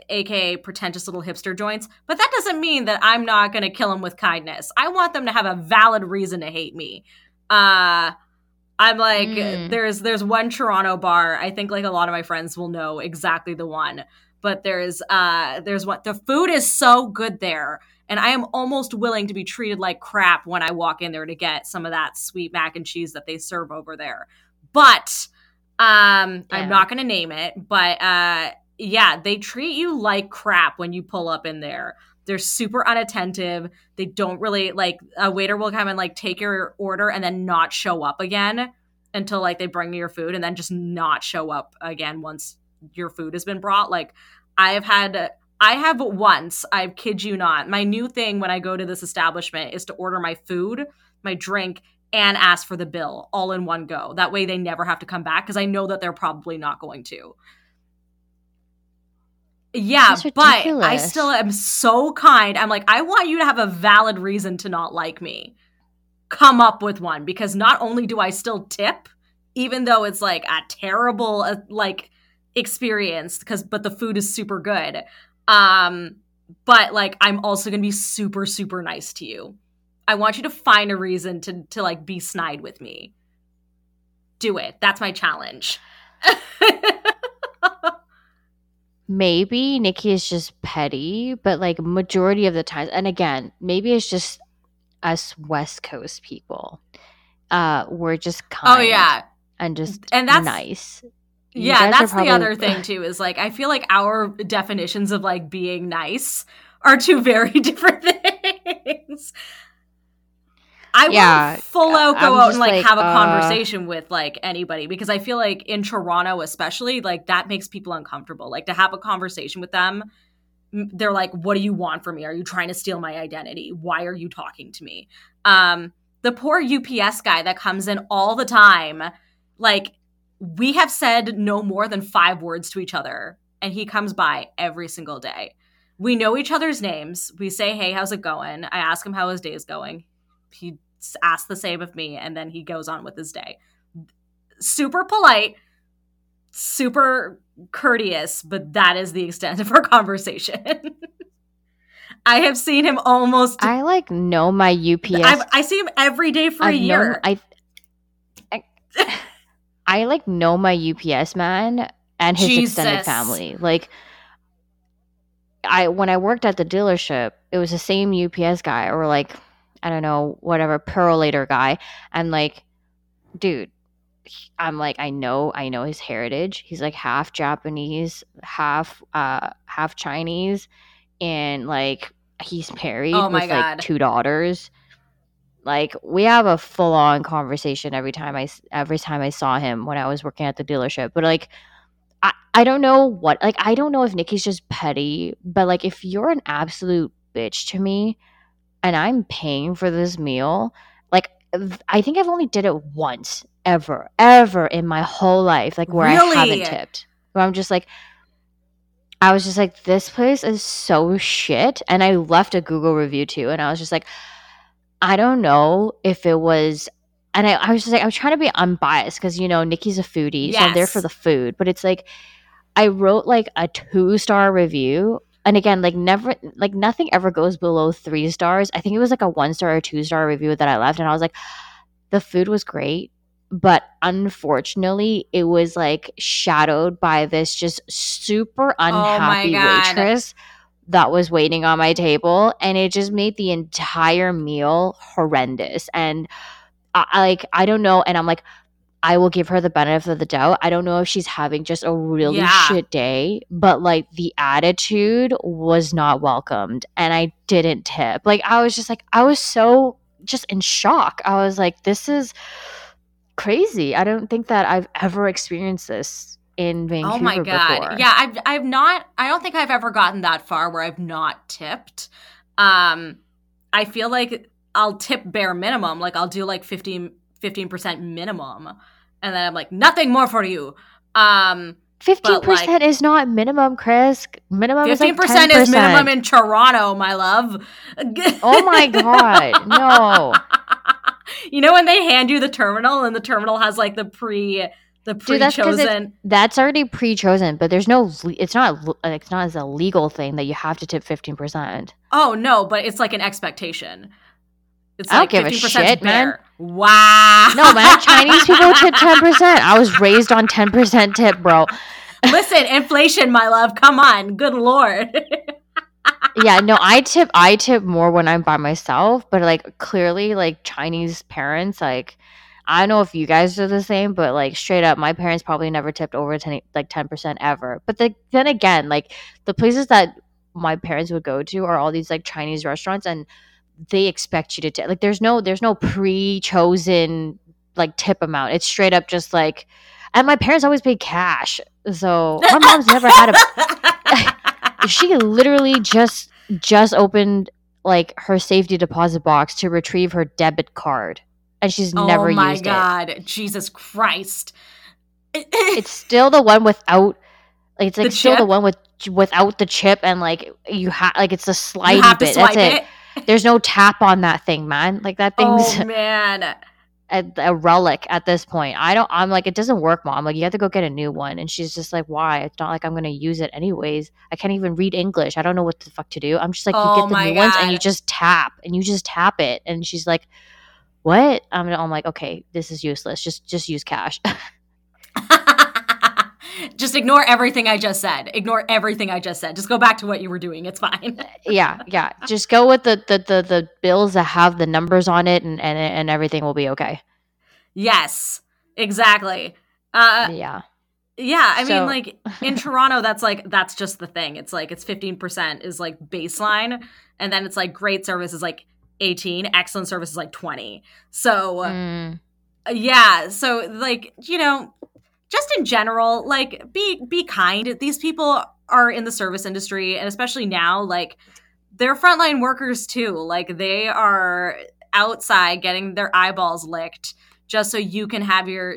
[SPEAKER 2] aka pretentious little hipster joints. But that doesn't mean that I'm not going to kill them with kindness. I want them to have a valid reason to hate me. Uh, I'm like,
[SPEAKER 1] Mm.
[SPEAKER 2] there's there's one Toronto bar. I think like a lot of my friends will know exactly the one. But there's uh there's what The food is so good there and I am almost willing to be treated like crap when I walk in there to get some of that sweet mac and cheese that they serve over there. But um
[SPEAKER 1] Yeah.
[SPEAKER 2] I'm not going to name it, but uh yeah, they treat you like crap when you pull up in there. They're super unattentive. They don't really like a waiter will come and like take your order and then not show up again until like they bring you your food and then just not show up again once your food has been brought. Like I have had I have once, I kid you not, my new thing when I go to this establishment is to order my food, my drink, and ask for the bill all in one go. That way they never have to come back because I know that they're probably not going to. Yeah, but I still am so kind. I'm like, I want you to have a valid reason to not like me. Come up with one because not only do I still tip, even though it's like a terrible uh, like experience because but the food is super good. Um, but like I'm also gonna be super, super nice to you. I want you to find a reason to to like be snide with me. Do it. That's my challenge.
[SPEAKER 1] maybe Nikki is just petty, but like majority of the times, and again, maybe it's just us West Coast people. Uh, we're just kind.
[SPEAKER 2] oh yeah,
[SPEAKER 1] and just
[SPEAKER 2] And that's-
[SPEAKER 1] nice. You
[SPEAKER 2] yeah. That's
[SPEAKER 1] probably-
[SPEAKER 2] the other thing too. Is like I feel like our definitions of like being nice are two very different things. I
[SPEAKER 1] Yeah,
[SPEAKER 2] won't full out go out and like,
[SPEAKER 1] like,
[SPEAKER 2] have a
[SPEAKER 1] uh,
[SPEAKER 2] conversation with like anybody because I feel like in Toronto especially like that makes people uncomfortable. Like to have a conversation with them, they're like, "What do you want from me? Are you trying to steal my identity? Why are you talking to me?" Um, the poor UPS guy that comes in all the time, like we have said no more than five words to each other, and he comes by every single day. We know each other's names. We say, "Hey, how's it going?" I ask him how his day is going. He asks the same of me, and then he goes on with his day. Super polite, super courteous, but that is the extent of our conversation. I have seen him almost.
[SPEAKER 1] I like know my UPS.
[SPEAKER 2] I've, I see him every day for a
[SPEAKER 1] known-
[SPEAKER 2] year.
[SPEAKER 1] I, I, I like know my UPS man and his extended family. Like, I when I worked at the dealership, it was the same UPS guy or like I don't know whatever Purolator guy, and like, dude. I'm like I know I know his heritage. He's like half Japanese, half uh half Chinese, and like he's married
[SPEAKER 2] Oh my
[SPEAKER 1] with
[SPEAKER 2] God.
[SPEAKER 1] like two daughters like we have a full on conversation every time I every time I saw him when I was working at the dealership. But like I I don't know what like I don't know if Nikki's just petty, but like if you're an absolute bitch to me and I'm paying for this meal, like I think I've only did it once ever ever in my whole life like where I haven't tipped. Where I'm just like I was just like this place is so shit and I left a Google review too and I was just like I don't know if it was, and I, I was just like, I was trying to be unbiased because you know Nikki's a foodie, so I'm there for the food. But it's like, I wrote like a two star review, and again, like never, like nothing ever goes below three stars. I think it was like a one star or two star review that I left, and I was like, the food was great, but unfortunately, it was like shadowed by this just super oh unhappy
[SPEAKER 2] Oh
[SPEAKER 1] waitress that was waiting on my table and it just made the entire meal horrendous. And I, I like i don't know and i'm like i will give her the benefit of the doubt. I don't know if she's having just a really
[SPEAKER 2] Yeah.
[SPEAKER 1] shit day but like the attitude was not welcomed and i didn't tip. Like i was just like i was so just in shock. I was like this is crazy. I don't think that i've ever experienced this in vancouver
[SPEAKER 2] Oh my god.
[SPEAKER 1] before.
[SPEAKER 2] Yeah, I've I've not I don't think I've ever gotten that far where I've not tipped. Um I feel like I'll tip bare minimum, like I'll do like 15 15% minimum and then I'm like nothing more for you. Um
[SPEAKER 1] Fifteen
[SPEAKER 2] But, like-
[SPEAKER 1] percent is not minimum, Kris. Minimum is like
[SPEAKER 2] 15% is minimum in Toronto, my love.
[SPEAKER 1] Oh my God, no.
[SPEAKER 2] You know when they hand you the terminal and the terminal has like the pre the
[SPEAKER 1] Dude, that's
[SPEAKER 2] pre-chosen
[SPEAKER 1] That's already pre-chosen, but there's no. It's not. It's not as a legal thing that you have to tip fifteen percent.
[SPEAKER 2] Oh no, but it's like an expectation. It's
[SPEAKER 1] I don't
[SPEAKER 2] like
[SPEAKER 1] give a
[SPEAKER 2] 15%
[SPEAKER 1] shit, man.
[SPEAKER 2] Wow.
[SPEAKER 1] No, man. Chinese people tip ten percent. I was raised on ten percent tip, bro.
[SPEAKER 2] Listen, inflation, my love. Come on. Good lord.
[SPEAKER 1] Yeah, no, I tip. I tip more when I'm by myself, but like clearly, like Chinese parents, like I don't know if you guys are the same, but like straight up, my parents probably never tipped over 10, like ten percent ever. But the, then again, like the places that my parents would go to are all these like Chinese restaurants, and they expect you to tip. Like there's no there's no pre-chosen like tip amount. It's straight up just like, and my parents always pay cash, so my mom's never had a she literally just just opened like her safety deposit box to retrieve her debit card and she's oh never
[SPEAKER 2] oh my
[SPEAKER 1] used it Oh my
[SPEAKER 2] god. Jesus Christ.
[SPEAKER 1] it's still the one without like it's like
[SPEAKER 2] The
[SPEAKER 1] still the one with without the chip and like you have like it's a slidey bit that's it.
[SPEAKER 2] it.
[SPEAKER 1] there's no tap on that thing man like that oh, thing's
[SPEAKER 2] Oh man.
[SPEAKER 1] a, a relic at this point. I don't. I'm like, it doesn't work, mom. Like, you have to go get a new one. And she's just like, why? It's not like I'm gonna use it anyways. I can't even read English. I don't know what the fuck to do. I'm just like,
[SPEAKER 2] Oh
[SPEAKER 1] you get oh the
[SPEAKER 2] my
[SPEAKER 1] new ones and you just tap and you just tap it. And she's like, what? I'm, I'm like, okay, this is useless. Just just use cash.
[SPEAKER 2] just ignore everything I just said. Ignore everything I just said. Just go back to what you were doing. It's fine.
[SPEAKER 1] yeah, yeah. Just go with the, the the the bills that have the numbers on it, and and and everything will be okay.
[SPEAKER 2] yes, exactly. Uh,
[SPEAKER 1] yeah.
[SPEAKER 2] yeah, I
[SPEAKER 1] So-
[SPEAKER 2] mean, like in Toronto, that's like that's just the thing. It's like it's fifteen percent is like baseline, and then it's like great service is like eighteen, excellent service is like twenty. So
[SPEAKER 1] Mm,
[SPEAKER 2] yeah so like you know just in general like be be kind. These people are in the service industry and especially now like they're frontline workers too. Like they are outside getting their eyeballs licked just so you can have your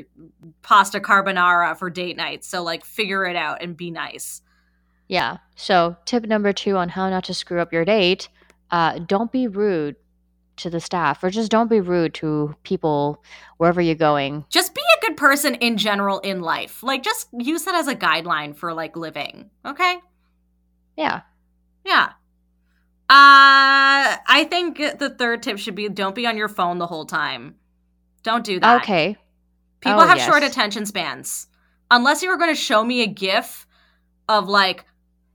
[SPEAKER 2] pasta carbonara for date night so like figure it out and be nice.
[SPEAKER 1] Yeah. So tip number two on how not to screw up your date: uh, don't be rude to the staff, or just don't be rude to people wherever you're going.
[SPEAKER 2] just be a good person in general in life like just use that as a guideline for like living okay
[SPEAKER 1] Yeah.
[SPEAKER 2] Yeah. Uh I think the third tip should be don't be on your phone the whole time. Don't do that.
[SPEAKER 1] Okay.
[SPEAKER 2] People
[SPEAKER 1] Oh,
[SPEAKER 2] have short attention spans. Unless you were going to show me a gif of like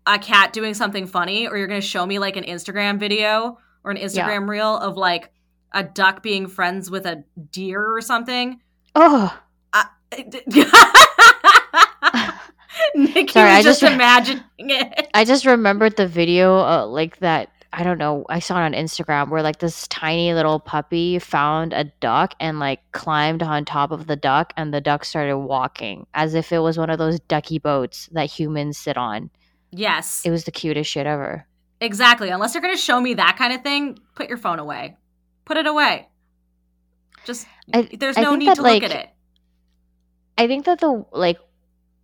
[SPEAKER 2] a cat doing something funny or you're going to show me like an Instagram video or an Instagram reel of like a duck being friends with a deer or something.
[SPEAKER 1] Oh.
[SPEAKER 2] Nikki
[SPEAKER 1] Sorry, I
[SPEAKER 2] just,
[SPEAKER 1] just-
[SPEAKER 2] imagining it.
[SPEAKER 1] I just remembered the video, uh, like that. I don't know. I saw it on Instagram where like this tiny little puppy found a duck and like climbed on top of the duck, and the duck started walking as if it was one of those ducky boats that humans sit on.
[SPEAKER 2] Yes.
[SPEAKER 1] It was the cutest shit ever.
[SPEAKER 2] Exactly. Unless you're going to show me that kind of thing, put your phone away. Put it away. Just
[SPEAKER 1] I-
[SPEAKER 2] there's
[SPEAKER 1] I
[SPEAKER 2] no need
[SPEAKER 1] that,
[SPEAKER 2] to
[SPEAKER 1] like,
[SPEAKER 2] look at it.
[SPEAKER 1] I think that the like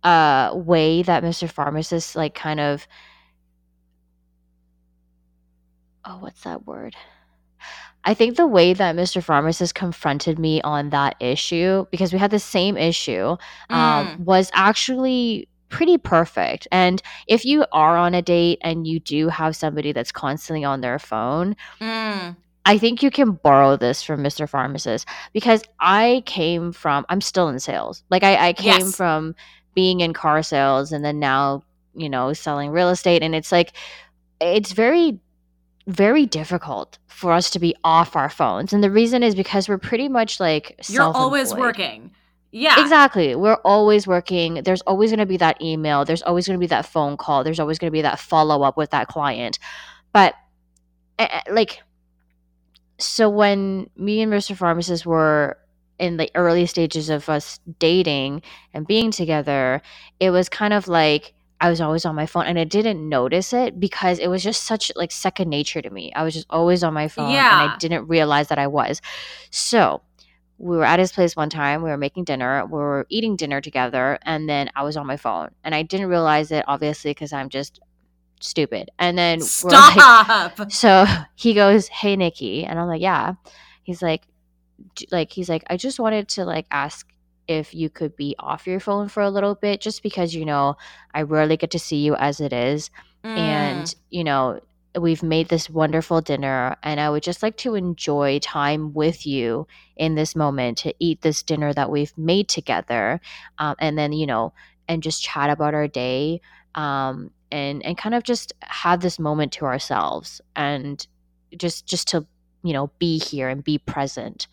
[SPEAKER 1] uh way that Mr. Pharmacist like kind of oh what's that word? I think the way that Mr. Pharmacist confronted me on that issue because we had the same issue um,
[SPEAKER 2] Mm.
[SPEAKER 1] was actually pretty perfect. And if you are on a date and you do have somebody that's constantly on their phone,
[SPEAKER 2] Mm.
[SPEAKER 1] I think you can borrow this from Mr. Pharmacist because I came from I'm still in sales. Like I, I came
[SPEAKER 2] Yes.
[SPEAKER 1] from being in car sales and then now, you know, selling real estate. And it's like it's very very difficult for us to be off our phones. And the reason is because we're pretty much like
[SPEAKER 2] You're always working. Yeah.
[SPEAKER 1] Exactly. We're always working. There's always going to be that email. There's always going to be that phone call. There's always going to be that follow up with that client. But eh, eh, like, so when me and Mr. Pharmacist were in the early stages of us dating and being together, it was kind of like I was always on my phone and I didn't notice it because it was just such like second nature to me. I was just always on my phone and I didn't realize that I was. So we were at his place one time. We were making dinner. We were eating dinner together, and then I was on my phone, and I didn't realize it obviously because I'm just stupid. And then we're like,
[SPEAKER 2] Stop.
[SPEAKER 1] so he goes, "Hey, Nikki," and I'm like, "Yeah." He's like, "Like he's like, I just wanted to like ask if you could be off your phone for a little bit, just because you know I rarely get to see you as it is,
[SPEAKER 2] Mm.
[SPEAKER 1] and you know." We've made this wonderful dinner, and I would just like to enjoy time with you in this moment to eat this dinner that we've made together, um, and then you know, and just chat about our day, um, and and kind of just have this moment to ourselves, and just just to you know be here and be present.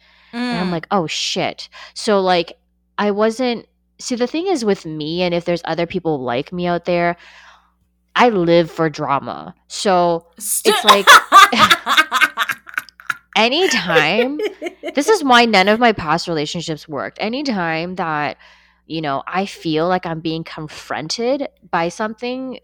[SPEAKER 1] And I'm
[SPEAKER 2] Mm.
[SPEAKER 1] like, oh shit. So like, I wasn't. See, the thing is with me, and if there's other people like me out there, I live for drama. So it's like- anytime this is why none of my past relationships worked. Anytime that, you know, I feel like I'm being confronted by something,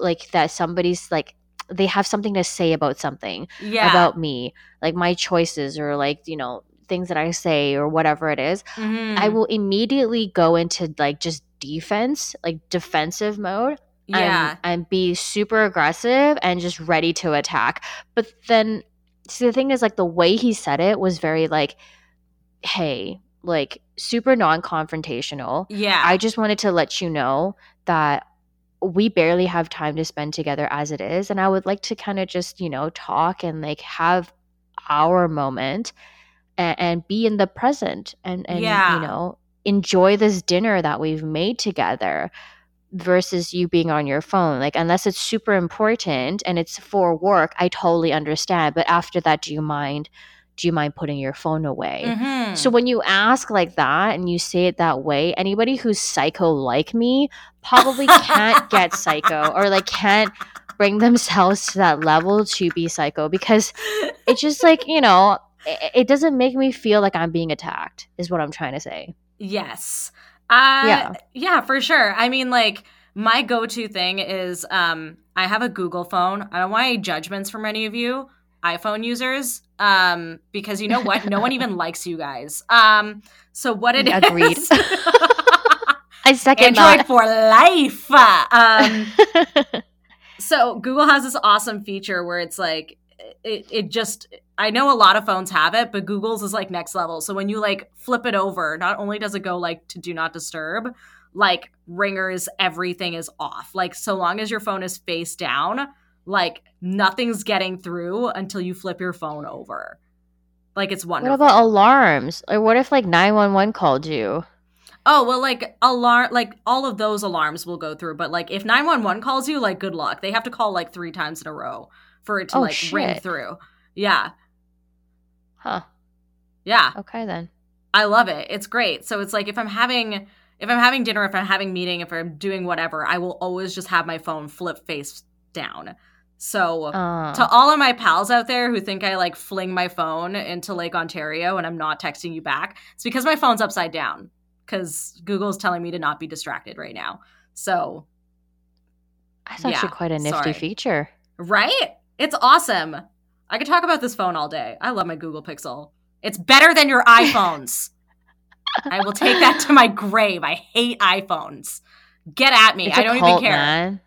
[SPEAKER 1] like that somebody's like, they have something to say about something,
[SPEAKER 2] yeah.
[SPEAKER 1] about me, like my choices or like, you know, things that I say or whatever it is,
[SPEAKER 2] Mhm.
[SPEAKER 1] I will immediately go into like just defense, like defensive mode
[SPEAKER 2] yeah.
[SPEAKER 1] and, and be super aggressive and just ready to attack. But then, see, the thing is, like, the way he said it was very like, hey, like super non-confrontational.
[SPEAKER 2] Yeah.
[SPEAKER 1] I just wanted to let you know that we barely have time to spend together as it is and I would like to kind of just, you know, talk and like have our moment and, and be in the present and and
[SPEAKER 2] Yeah.
[SPEAKER 1] you know, enjoy this dinner that we've made together versus you being on your phone. Like unless it's super important and it's for work, I totally understand, but after that do you mind do you mind putting your phone away?
[SPEAKER 2] Mhm.
[SPEAKER 1] So when you ask like that and you say it that way, anybody who's psycho like me probably can't get psycho or like can't bring themselves to that level to be psycho because it's just like, you know, it, it doesn't make me feel like I'm being attacked, is what I'm trying to say.
[SPEAKER 2] Yes. Uh
[SPEAKER 1] Yeah.
[SPEAKER 2] yeah, for sure. I mean like my go-to thing is um I have a Google phone. I don't want any judgments from any of you iPhone users um because you know what? no one even likes you guys. Um so what it is
[SPEAKER 1] Agreed. I second
[SPEAKER 2] Android for life. Um so Google has this awesome feature where it's like it, it just I know a lot of phones have it, but Google's is like next level. So when you like flip it over, not only does it go like to do not disturb, like ringers, everything is off. Like so long as your phone is face down, like nothing's getting through until you flip your phone over. Like it's wonderful what
[SPEAKER 1] about alarms? Or what if like 911 called you?
[SPEAKER 2] Oh, well, like alarm, like all of those alarms will go through. But like if 911 calls you, like good luck. They have to call like three times in a row for it to
[SPEAKER 1] Oh,
[SPEAKER 2] like ring through. Yeah.
[SPEAKER 1] Huh.
[SPEAKER 2] Yeah.
[SPEAKER 1] Okay then.
[SPEAKER 2] I love it. It's great. So it's like if I'm having if I'm having dinner, if I'm having meeting, if I'm doing whatever, I will always just have my phone flip face down. So
[SPEAKER 1] Uh,
[SPEAKER 2] to all of my pals out there who think I like fling my phone into Lake Ontario and I'm not texting you back, it's because my phone's upside down because Google's telling me to not be distracted right now. So,
[SPEAKER 1] that's actually
[SPEAKER 2] yeah,
[SPEAKER 1] quite a nifty
[SPEAKER 2] sorry.
[SPEAKER 1] feature.
[SPEAKER 2] right? It's awesome. I could talk about this phone all day. I love my Google Pixel. It's better than your iPhones. I will take that to my grave. I hate iPhones. Get at me. I don't
[SPEAKER 1] cult,
[SPEAKER 2] even care.
[SPEAKER 1] man.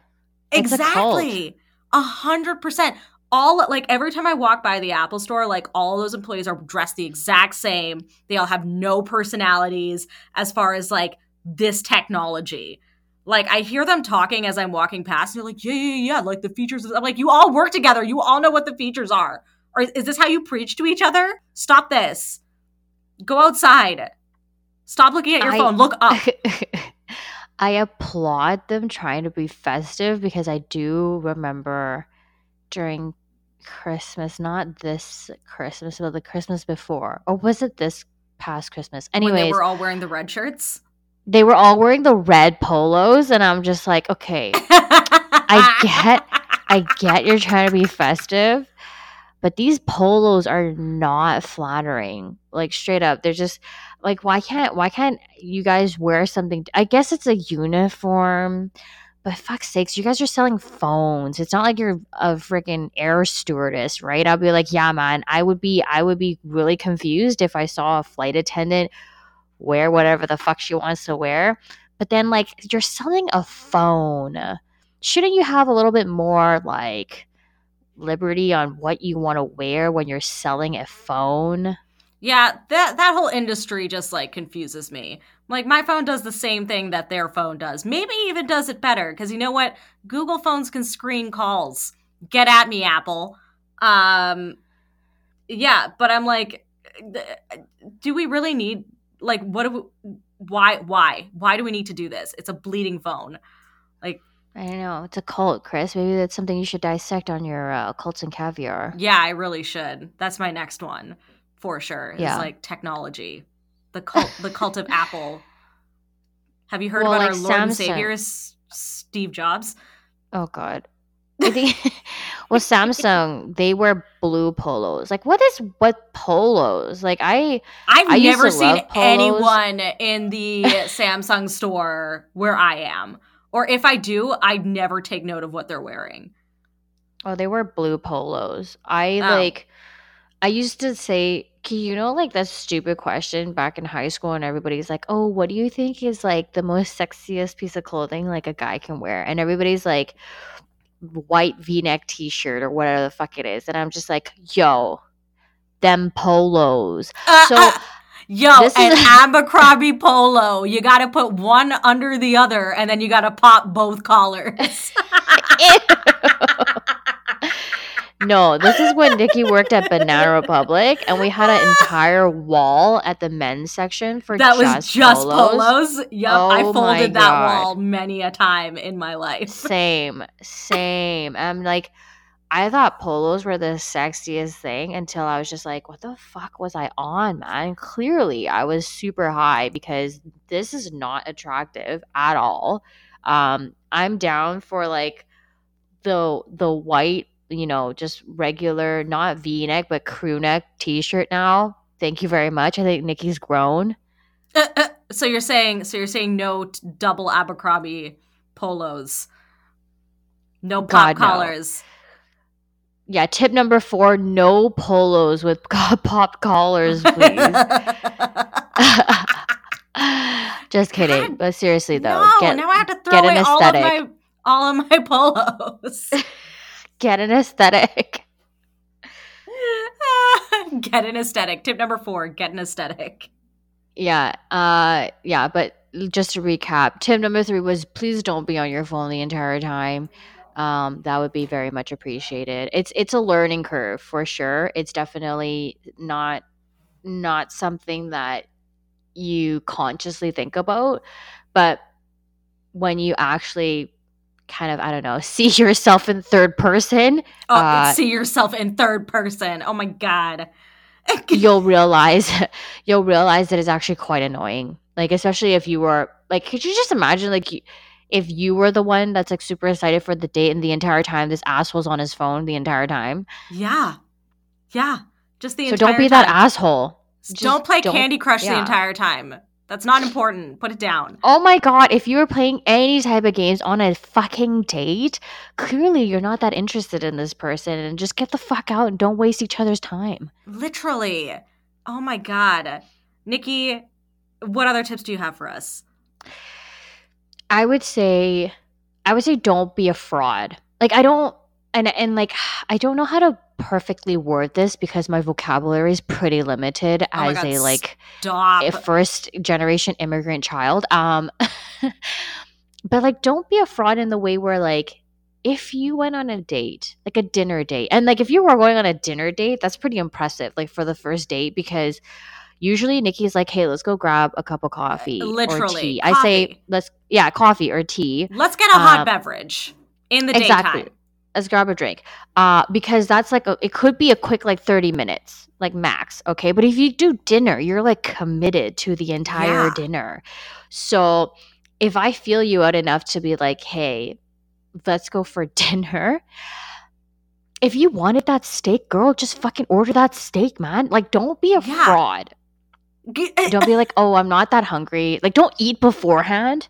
[SPEAKER 1] It's a cult.
[SPEAKER 2] Exactly. A hundred percent. All like every time I walk by the Apple store, like all those employees are dressed the exact same. They all have no personalities as far as like this technology. Like I hear them talking as I'm walking past, and they're like, "Yeah, yeah, yeah." Like the features. I'm like, "You all work together. You all know what the features are." Or is this how you preach to each other? Stop this. Go outside. Stop looking at your
[SPEAKER 1] I-
[SPEAKER 2] phone. Look up.
[SPEAKER 1] I applaud them trying to be festive because I do remember during Christmas, not this Christmas, but the Christmas before, or was it this past Christmas?
[SPEAKER 2] when they were all wearing the red shirts.
[SPEAKER 1] They were all wearing the red polos, and I'm just like, okay,
[SPEAKER 2] I
[SPEAKER 1] get- I get you're trying to be festive, but these polos are not flattering. Like straight up, they're just like, why can't why can't you guys wear something? I guess it's a uniform, but fuck's sakes, you guys are selling phones. It's not like you're a freaking air stewardess, right? I'll be like, yeah, man, I would be I would be really confused if I saw a flight attendant wear whatever the fuck she wants to wear. But then like you're selling a phone shouldn't you have a little bit more like liberty on what you want to wear when you're selling a phone?
[SPEAKER 2] Yeah, that that whole industry just like confuses me. Like my phone does the same thing that their phone does. Maybe even does it better because you know what? Google phones can screen calls. Get at me, Apple. Um yeah, but I'm like do we really need like what do we why why? Why do we need to do this? It's a bleeding phone.
[SPEAKER 1] Like i don't know. It's a cult, Kris. Maybe that's something you should dissect on your uh, cults and caviar.
[SPEAKER 2] Yeah, I really should. That's my next one for sure. Is
[SPEAKER 1] Yeah.
[SPEAKER 2] like technology. The cult the cult of Apple. Have you heard
[SPEAKER 1] Well,
[SPEAKER 2] about our
[SPEAKER 1] like
[SPEAKER 2] Lord and Savior S- Steve Jobs?
[SPEAKER 1] Oh God. Well, Samsung they wear blue polos. Like, what is what polos? Like, I
[SPEAKER 2] I've
[SPEAKER 1] I
[SPEAKER 2] never seen anyone in the Samsung store where I am. Or if I do, I never take note of what they're wearing.
[SPEAKER 1] Oh, they wear blue polos. I
[SPEAKER 2] Oh.
[SPEAKER 1] like. I used to say, "Can you know, like that stupid question back in high school, and everybody's like, "Oh, what do you think is like the most sexiest piece of clothing like a guy can wear?" And everybody's like, "White V-neck T-shirt or whatever the fuck it is," and I'm just like, "Yo, them polos."
[SPEAKER 2] Uh,
[SPEAKER 1] So,
[SPEAKER 2] uh, Yo,
[SPEAKER 1] This
[SPEAKER 2] an
[SPEAKER 1] is-
[SPEAKER 2] Abercrombie polo. You got to put one under the other, and then you got to pop both collars.
[SPEAKER 1] no, this is when Nikki worked at Banana Republic, and we had an entire wall at the men's section for
[SPEAKER 2] that was
[SPEAKER 1] just,
[SPEAKER 2] just
[SPEAKER 1] polos.
[SPEAKER 2] polos. Yep, I
[SPEAKER 1] Oh my
[SPEAKER 2] folded that wall many a time in my life.
[SPEAKER 1] Same, same. I'm like, I thought polos were the sexiest thing until I was just like, what the fuck was I on, man? Clearly, I was super high because this is not attractive at all. Um, I'm down for like the the white, you know, just regular, not V neck, but crew neck t shirt now. Thank you very much. I think Nikki's grown.
[SPEAKER 2] Uh, uh, so you're saying, so you're saying no t- double Abercrombie polos, no pop
[SPEAKER 1] God, no.
[SPEAKER 2] collars.
[SPEAKER 1] Yeah, tip number four: no polos with pop collars, please. Just kidding.
[SPEAKER 2] God,
[SPEAKER 1] but seriously though,
[SPEAKER 2] no,
[SPEAKER 1] get
[SPEAKER 2] now I have to throw
[SPEAKER 1] get
[SPEAKER 2] away all of
[SPEAKER 1] aesthetic.
[SPEAKER 2] my all of my polos.
[SPEAKER 1] Get an aesthetic.
[SPEAKER 2] get an aesthetic. Tip number four: get an aesthetic.
[SPEAKER 1] Yeah. Uh yeah, but just to recap, tip number three was please don't be on your phone the entire time. Um, that would be very much appreciated. It's it's a learning curve for sure. It's definitely not not something that you consciously think about, but when you actually kind of I don't know, see yourself in third person,
[SPEAKER 2] Oh,
[SPEAKER 1] Uh,
[SPEAKER 2] see yourself in third person. Oh my god.
[SPEAKER 1] you'll realize you'll realize that it's actually quite annoying like especially if you were like could you just imagine like you, if you were the one that's like super excited for the date and the entire time this asshole's on his phone the entire time
[SPEAKER 2] yeah, yeah. Just the
[SPEAKER 1] so don't be that
[SPEAKER 2] time.
[SPEAKER 1] asshole
[SPEAKER 2] don't play
[SPEAKER 1] don't-
[SPEAKER 2] Candy Crush the entire time. That's not important. Put it down.
[SPEAKER 1] oh my god if you were playing any type of games on a fucking date clearly you're not that interested in this person and just get the fuck out and don't waste each other's time
[SPEAKER 2] Literally. Oh my god. Nikki, what other tips do you have for us?
[SPEAKER 1] I would say I would say don't be a fraud. Like I don't and and like I don't know how to perfectly word this because my vocabulary is pretty limited
[SPEAKER 2] Oh
[SPEAKER 1] as
[SPEAKER 2] God,
[SPEAKER 1] a like
[SPEAKER 2] Stop.
[SPEAKER 1] a first generation immigrant child. Um but like don't be a fraud in the way where like if you went on a date, like a dinner date, and like if you were going on a dinner date, that's pretty impressive, like for the first date, because usually Nikki's like, hey, let's go grab a cup of coffee or
[SPEAKER 2] literally,
[SPEAKER 1] tea. I say, let's, yeah, coffee or tea.
[SPEAKER 2] Let's get a hot
[SPEAKER 1] um,
[SPEAKER 2] beverage in the
[SPEAKER 1] exactly.
[SPEAKER 2] daytime.
[SPEAKER 1] Let's grab a drink. Uh, because that's like, a, it could be a quick, like 30 minutes, like max. Okay. But if you do dinner, you're like committed to the entire
[SPEAKER 2] Yeah.
[SPEAKER 1] dinner. So if I feel you out enough to be like, hey, let's go for dinner. If you wanted that steak, girl, just fucking order that steak, man. Like, don't be a
[SPEAKER 2] Yeah.
[SPEAKER 1] fraud. Don't be like, oh, I'm not that hungry. Like, don't eat beforehand.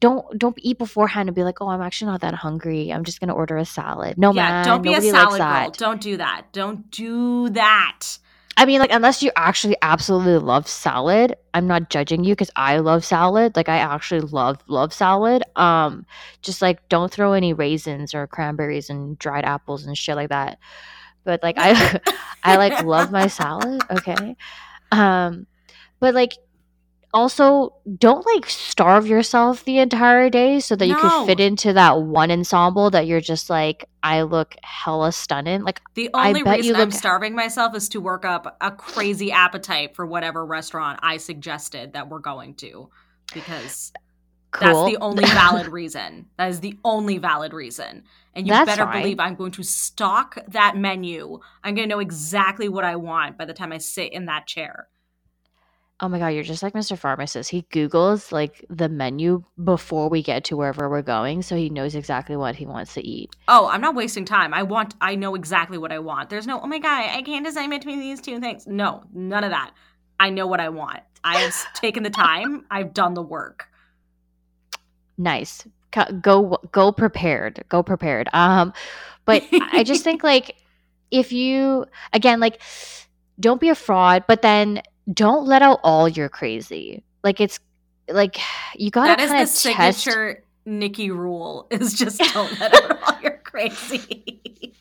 [SPEAKER 1] Don't don't eat beforehand and be like, oh, I'm actually not that hungry. I'm just gonna order a salad. No,
[SPEAKER 2] yeah,
[SPEAKER 1] man,
[SPEAKER 2] don't be a salad girl. Don't do that. Don't do that.
[SPEAKER 1] I mean, like, unless you actually absolutely love salad, I'm not judging you because I love salad. Like, I actually love love salad. Um, just like don't throw any raisins or cranberries and dried apples and shit like that. But like, I I like love my salad. Okay, um, but like. Also, don't like starve yourself the entire day so that you can fit into that one ensemble that you're just like, I look hella stunning. Like,
[SPEAKER 2] The only reason I'm
[SPEAKER 1] look-
[SPEAKER 2] starving myself is to work up a crazy appetite for whatever restaurant I suggested that we're going to. Because
[SPEAKER 1] cool.
[SPEAKER 2] that's the only valid reason. That is the only valid reason. And you
[SPEAKER 1] That's
[SPEAKER 2] better
[SPEAKER 1] fine.
[SPEAKER 2] believe I'm going to stock that menu. I'm going to know exactly what I want by the time I sit in that chair.
[SPEAKER 1] Oh my god, you're just like Mr. Pharmacist. He Googles like the menu before we get to wherever we're going, so he knows exactly what he wants to eat.
[SPEAKER 2] Oh, I'm not wasting time. I want I know exactly what I want. There's no, oh my god, I can't decide between these two things. No, none of that. I know what I want. I have taken the time. I've done the work.
[SPEAKER 1] Nice. Go go prepared. Go prepared. Um but I just think like if you again like don't be a fraud, but then don't let out all your crazy. Like it's like you got
[SPEAKER 2] That is
[SPEAKER 1] kind
[SPEAKER 2] the
[SPEAKER 1] of test
[SPEAKER 2] signature Nikki rule is just don't let out all your crazy.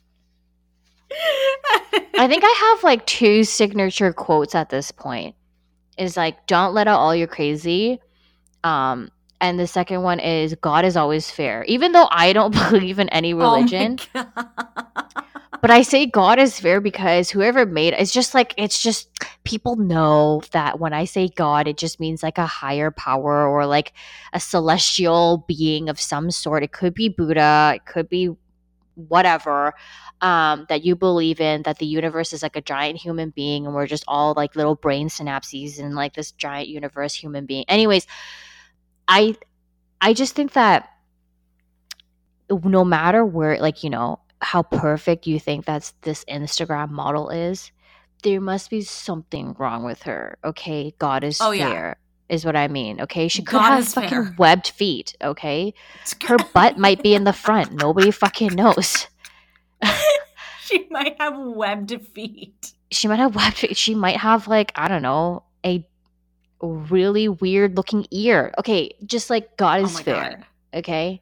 [SPEAKER 1] I think I have like two signature quotes at this point. is like don't let out all your crazy. Um, and the second one is God is always fair. Even though I don't believe in any religion,
[SPEAKER 2] Oh my God.
[SPEAKER 1] But I say God is fair because whoever made it's just like it's just people know that when I say God, it just means like a higher power or like a celestial being of some sort. It could be Buddha, it could be whatever um, that you believe in. That the universe is like a giant human being, and we're just all like little brain synapses in like this giant universe human being. Anyways, I I just think that no matter where like you know how perfect you think that's this instagram model is there must be something wrong with her okay god is
[SPEAKER 2] Oh, yeah.
[SPEAKER 1] fair is what i mean okay she could
[SPEAKER 2] God
[SPEAKER 1] have fucking
[SPEAKER 2] fair.
[SPEAKER 1] webbed feet okay her butt might be in the front nobody fucking knows
[SPEAKER 2] she might have webbed feet.
[SPEAKER 1] she might have webbed feet she might have like i don't know a really weird looking ear okay just like god
[SPEAKER 2] Oh
[SPEAKER 1] is
[SPEAKER 2] my
[SPEAKER 1] fair
[SPEAKER 2] God.
[SPEAKER 1] okay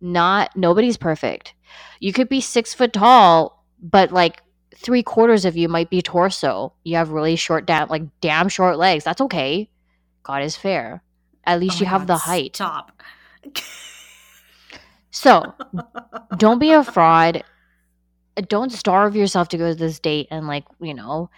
[SPEAKER 1] not nobody's perfect you could be six foot tall but like three quarters of you might be torso. You have really short damn like damn short legs. That's okay. God is fair. At least
[SPEAKER 2] Oh
[SPEAKER 1] you have
[SPEAKER 2] God,
[SPEAKER 1] the height.
[SPEAKER 2] Stop.
[SPEAKER 1] so don't be a fraud. Don't starve yourself to go to this date and like you know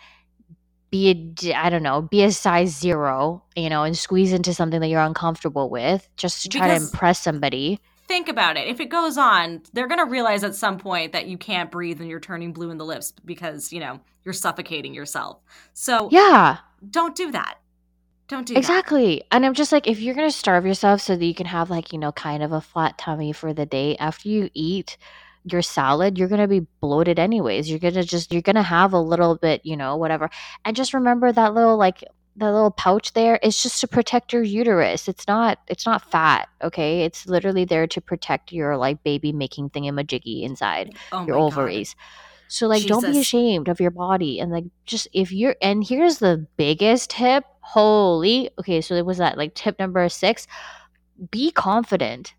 [SPEAKER 1] be a, I don't know be a size zero you know and squeeze into something that you're uncomfortable with just to try to impress somebody
[SPEAKER 2] Think about it. If it goes on, they're going to realize at some point that you can't breathe and you're turning blue in the lips because, you know, you're suffocating yourself. So
[SPEAKER 1] yeah
[SPEAKER 2] don't do that. Don't do that.
[SPEAKER 1] Exactly. And I'm just like, if you're going to starve yourself so that you can have, like, you know, kind of a flat tummy for the day, after you eat your salad, you're going to be bloated anyways. You're going to just, you're going to have a little bit, you know, whatever. And just remember that little, like, the little pouch there is just to protect your uterus. It's not, it's not fat. Okay. It's literally there to protect your, like, baby making thingamajiggy inside
[SPEAKER 2] Oh
[SPEAKER 1] your
[SPEAKER 2] my God.
[SPEAKER 1] ovaries. So like don't be ashamed of your body and like just if you're and here's the biggest tip. Holy okay, so it was that like tip number six. Be confident.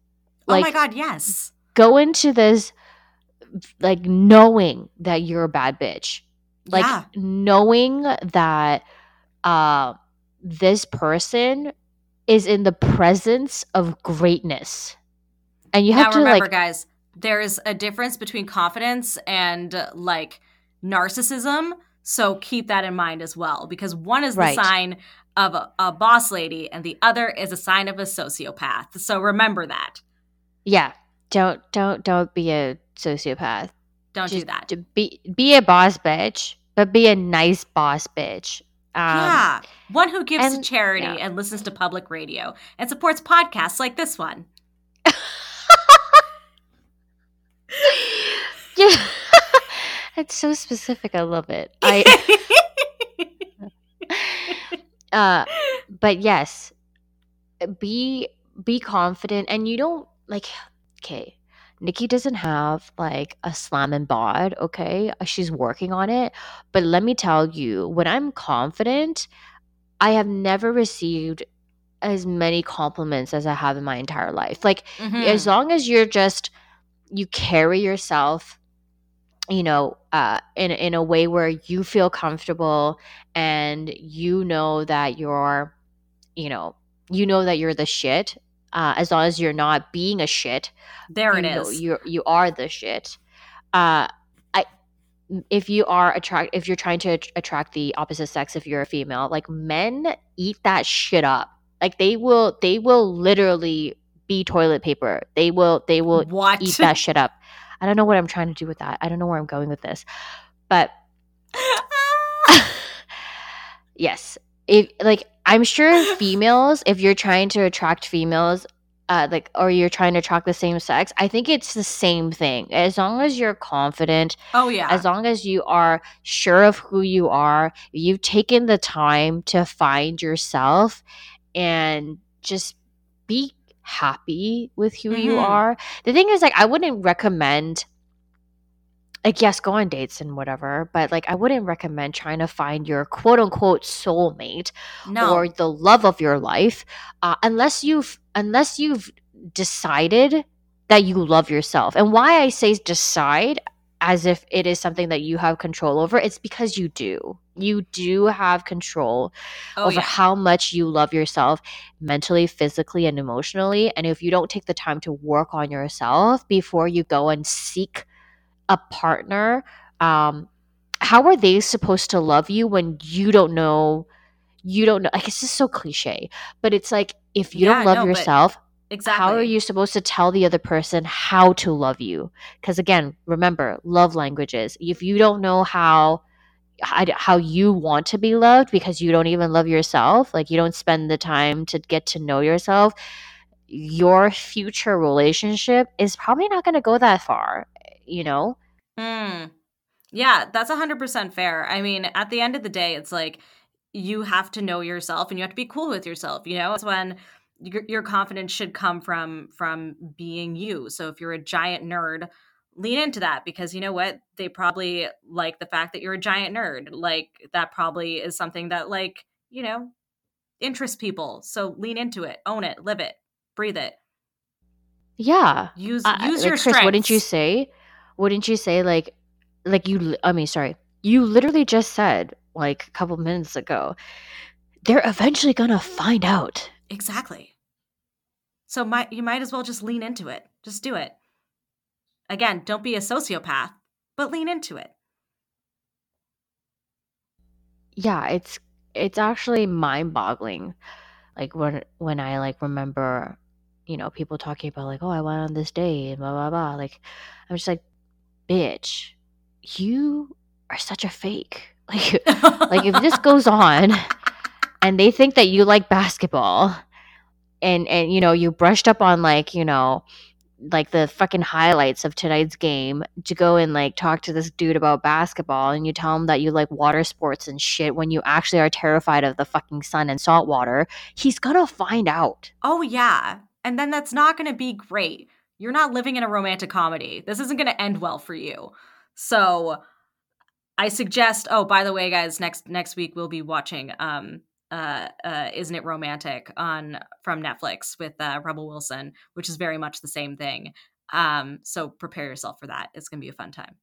[SPEAKER 2] oh my God, yes.
[SPEAKER 1] go into this like knowing that you're a bad bitch. Like
[SPEAKER 2] yeah.
[SPEAKER 1] knowing that uh this person is in the presence of greatness. And you have
[SPEAKER 2] now
[SPEAKER 1] to
[SPEAKER 2] remember,
[SPEAKER 1] like
[SPEAKER 2] guys, there's a difference between confidence and uh, like narcissism. So keep that in mind as well, because one is the
[SPEAKER 1] Right.
[SPEAKER 2] sign of a, a boss lady, and the other is a sign of a sociopath. So remember that.
[SPEAKER 1] yeah, don't don't don't be a sociopath.
[SPEAKER 2] Don't do
[SPEAKER 1] just
[SPEAKER 2] that.
[SPEAKER 1] be be a boss bitch, but be a nice boss bitch. Um,
[SPEAKER 2] yeah, one who gives to charity
[SPEAKER 1] yeah.
[SPEAKER 2] and listens to public radio and supports podcasts like this one.
[SPEAKER 1] yeah. it's so specific. I love it. I uh, but yes, be be confident, and you don't like. Okay, Nikki doesn't have like a slam and bod. Okay, she's working on it, but let me tell you, when I'm confident, I have never received as many compliments as I have in my entire life. Like
[SPEAKER 2] Mhm.
[SPEAKER 1] as long as you're just you carry yourself you know uh in in a way where you feel comfortable and you know that you're you know you know that you're the shit uh as long as you're not being a shit.
[SPEAKER 2] There it
[SPEAKER 1] you
[SPEAKER 2] is.
[SPEAKER 1] you you are the shit. Uh i if you are attract if you're trying to attract the opposite sex if you're a female like men eat that shit up. Like they will they will literally be toilet paper. They will they will
[SPEAKER 2] what?
[SPEAKER 1] eat that shit up. I don't know what i'm trying to do with that. I don't know where i'm going with this. But yes if like i'm sure females if you're trying to attract females uh like or you're trying to attract the same sex i think it's the same thing as long as you're confident
[SPEAKER 2] oh yeah.
[SPEAKER 1] as long as you are sure of who you are you've taken the time to find yourself and just be happy with who you
[SPEAKER 2] Mhm.
[SPEAKER 1] are the thing is like i wouldn't recommend like yes go on dates and whatever but like i wouldn't recommend trying to find your quote unquote soulmate
[SPEAKER 2] no.
[SPEAKER 1] or the love of your life uh, unless you've unless you've decided that you love yourself and why i say decide as if it is something that you have control over. It's because you do. You do have control
[SPEAKER 2] Oh
[SPEAKER 1] over
[SPEAKER 2] yeah.
[SPEAKER 1] how much you love yourself mentally, physically, and emotionally. And if you don't take the time to work on yourself before you go and seek a partner, um, how are they supposed to love you when you don't know? You don't know. Like, it's just so cliche, but it's like if you
[SPEAKER 2] Yeah,
[SPEAKER 1] don't love
[SPEAKER 2] no,
[SPEAKER 1] yourself,
[SPEAKER 2] Exactly.
[SPEAKER 1] how are you supposed to tell the other person how to love you? Because again, remember, love languages. If you don't know how how how you want to be loved because you don't even love yourself, like you don't spend the time to get to know yourself, your future relationship is probably not going to go that far, you know?
[SPEAKER 2] Mm. Yeah, that's 100% fair. I mean, at the end of the day, it's like you have to know yourself and you have to be cool with yourself. You know, it's when your, your confidence should come from from being you. So if you're a giant nerd, lean into that because you know what? They probably like the fact that you're a giant nerd. Like that probably is something that like, you know, interests people. So lean into it, own it, live it, breathe it.
[SPEAKER 1] Yeah.
[SPEAKER 2] Use
[SPEAKER 1] I-
[SPEAKER 2] use
[SPEAKER 1] like,
[SPEAKER 2] your
[SPEAKER 1] Kris, wouldn't you say? Wouldn't you say like, like you? I mean, sorry, you literally just said like a couple minutes ago, they're eventually gonna find out.
[SPEAKER 2] Exactly. So might you might as well just lean into it. Just do it. Again, don't be a sociopath, but lean into it.
[SPEAKER 1] Yeah, it's it's actually mind-boggling. Like when when I like remember, you know, people talking about like, oh, I went on this date, and blah blah blah. Like, I'm just like, bitch, you are such a fake. Like, like if this goes on and they think that you like basketball and and you know you brushed up on like you know like the fucking highlights of tonight's game to go and like talk to this dude about basketball and you tell him that you like water sports and shit when you actually are terrified of the fucking sun and salt water he's gonna find out
[SPEAKER 2] oh yeah. And then that's not to be great. You're not living in a romantic comedy. This isn't going to end well for you. So I suggest, oh, by the way, guys, next next week we'll be watching um uh, uh Isn't It Romantic on from Netflix with uh, Rebel Wilson, which is very much the same thing. Um, so prepare yourself for that. It's gonna be a fun time.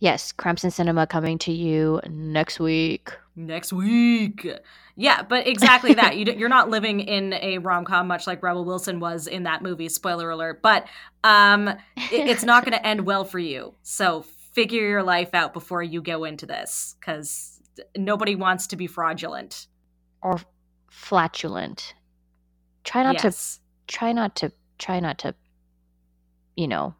[SPEAKER 1] yes crimson cinema coming to you next week
[SPEAKER 2] next week. Yeah, but exactly that. You, d- you're not living in a rom com, much like Rebel Wilson was in that movie. Spoiler alert. But um, it, it's not going to end well for you. So figure your life out before you go into this, because nobody wants to be fraudulent.
[SPEAKER 1] or flatulent try not to try not to try not to you know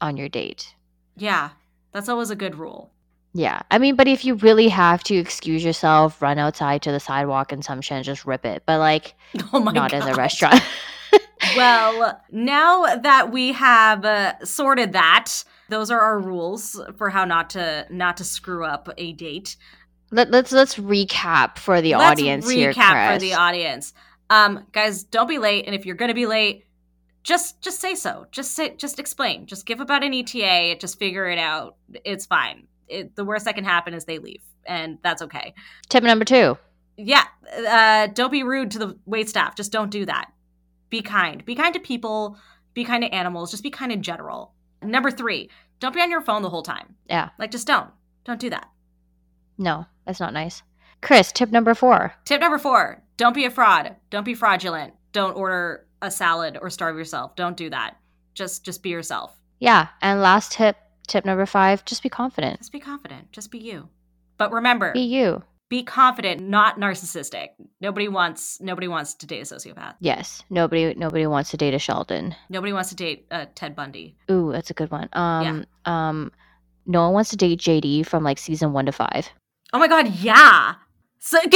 [SPEAKER 1] on your date
[SPEAKER 2] Yeah, that's always a good rule.
[SPEAKER 1] Yeah i mean but if you really have to excuse yourself run outside to the sidewalk and some shit and just rip it but like
[SPEAKER 2] Oh my
[SPEAKER 1] not
[SPEAKER 2] god.
[SPEAKER 1] in the restaurant
[SPEAKER 2] well, now that we have uh, sorted that, those are our rules for how not to not to screw up a date.
[SPEAKER 1] Let, let's let's recap for the
[SPEAKER 2] Let's
[SPEAKER 1] audience
[SPEAKER 2] recap
[SPEAKER 1] here
[SPEAKER 2] for the audience. Um, guys, don't be late, and if you're gonna be late, just just say so. Just say, just explain. Just give about an ETA. Just figure it out. It's fine. It, the worst that can happen is they leave, and that's okay.
[SPEAKER 1] tip number two
[SPEAKER 2] Yeah, uh, don't be rude to the wait staff. Just don't do that. Be kind. Be kind to people. Be kind to animals. Just be kind in general. Number three, don't be on your phone the whole time.
[SPEAKER 1] Yeah.
[SPEAKER 2] Like, just don't. Don't do that.
[SPEAKER 1] no that's not nice kris tip number four
[SPEAKER 2] Tip number four don't be a fraud. Don't be fraudulent. Don't order a salad or starve yourself. Don't do that. Just just be yourself.
[SPEAKER 1] yeah and last tip tip number five just be confident
[SPEAKER 2] Just be confident. Just be you. But remember,
[SPEAKER 1] be you
[SPEAKER 2] be confident, not narcissistic. Nobody wants nobody wants to date a sociopath.
[SPEAKER 1] yes nobody nobody wants to date a sheldon
[SPEAKER 2] Nobody wants to date uh, Ted Bundy.
[SPEAKER 1] ooh that's a good one um um no one wants to date jd from like season one to five
[SPEAKER 2] Oh my god, yeah. So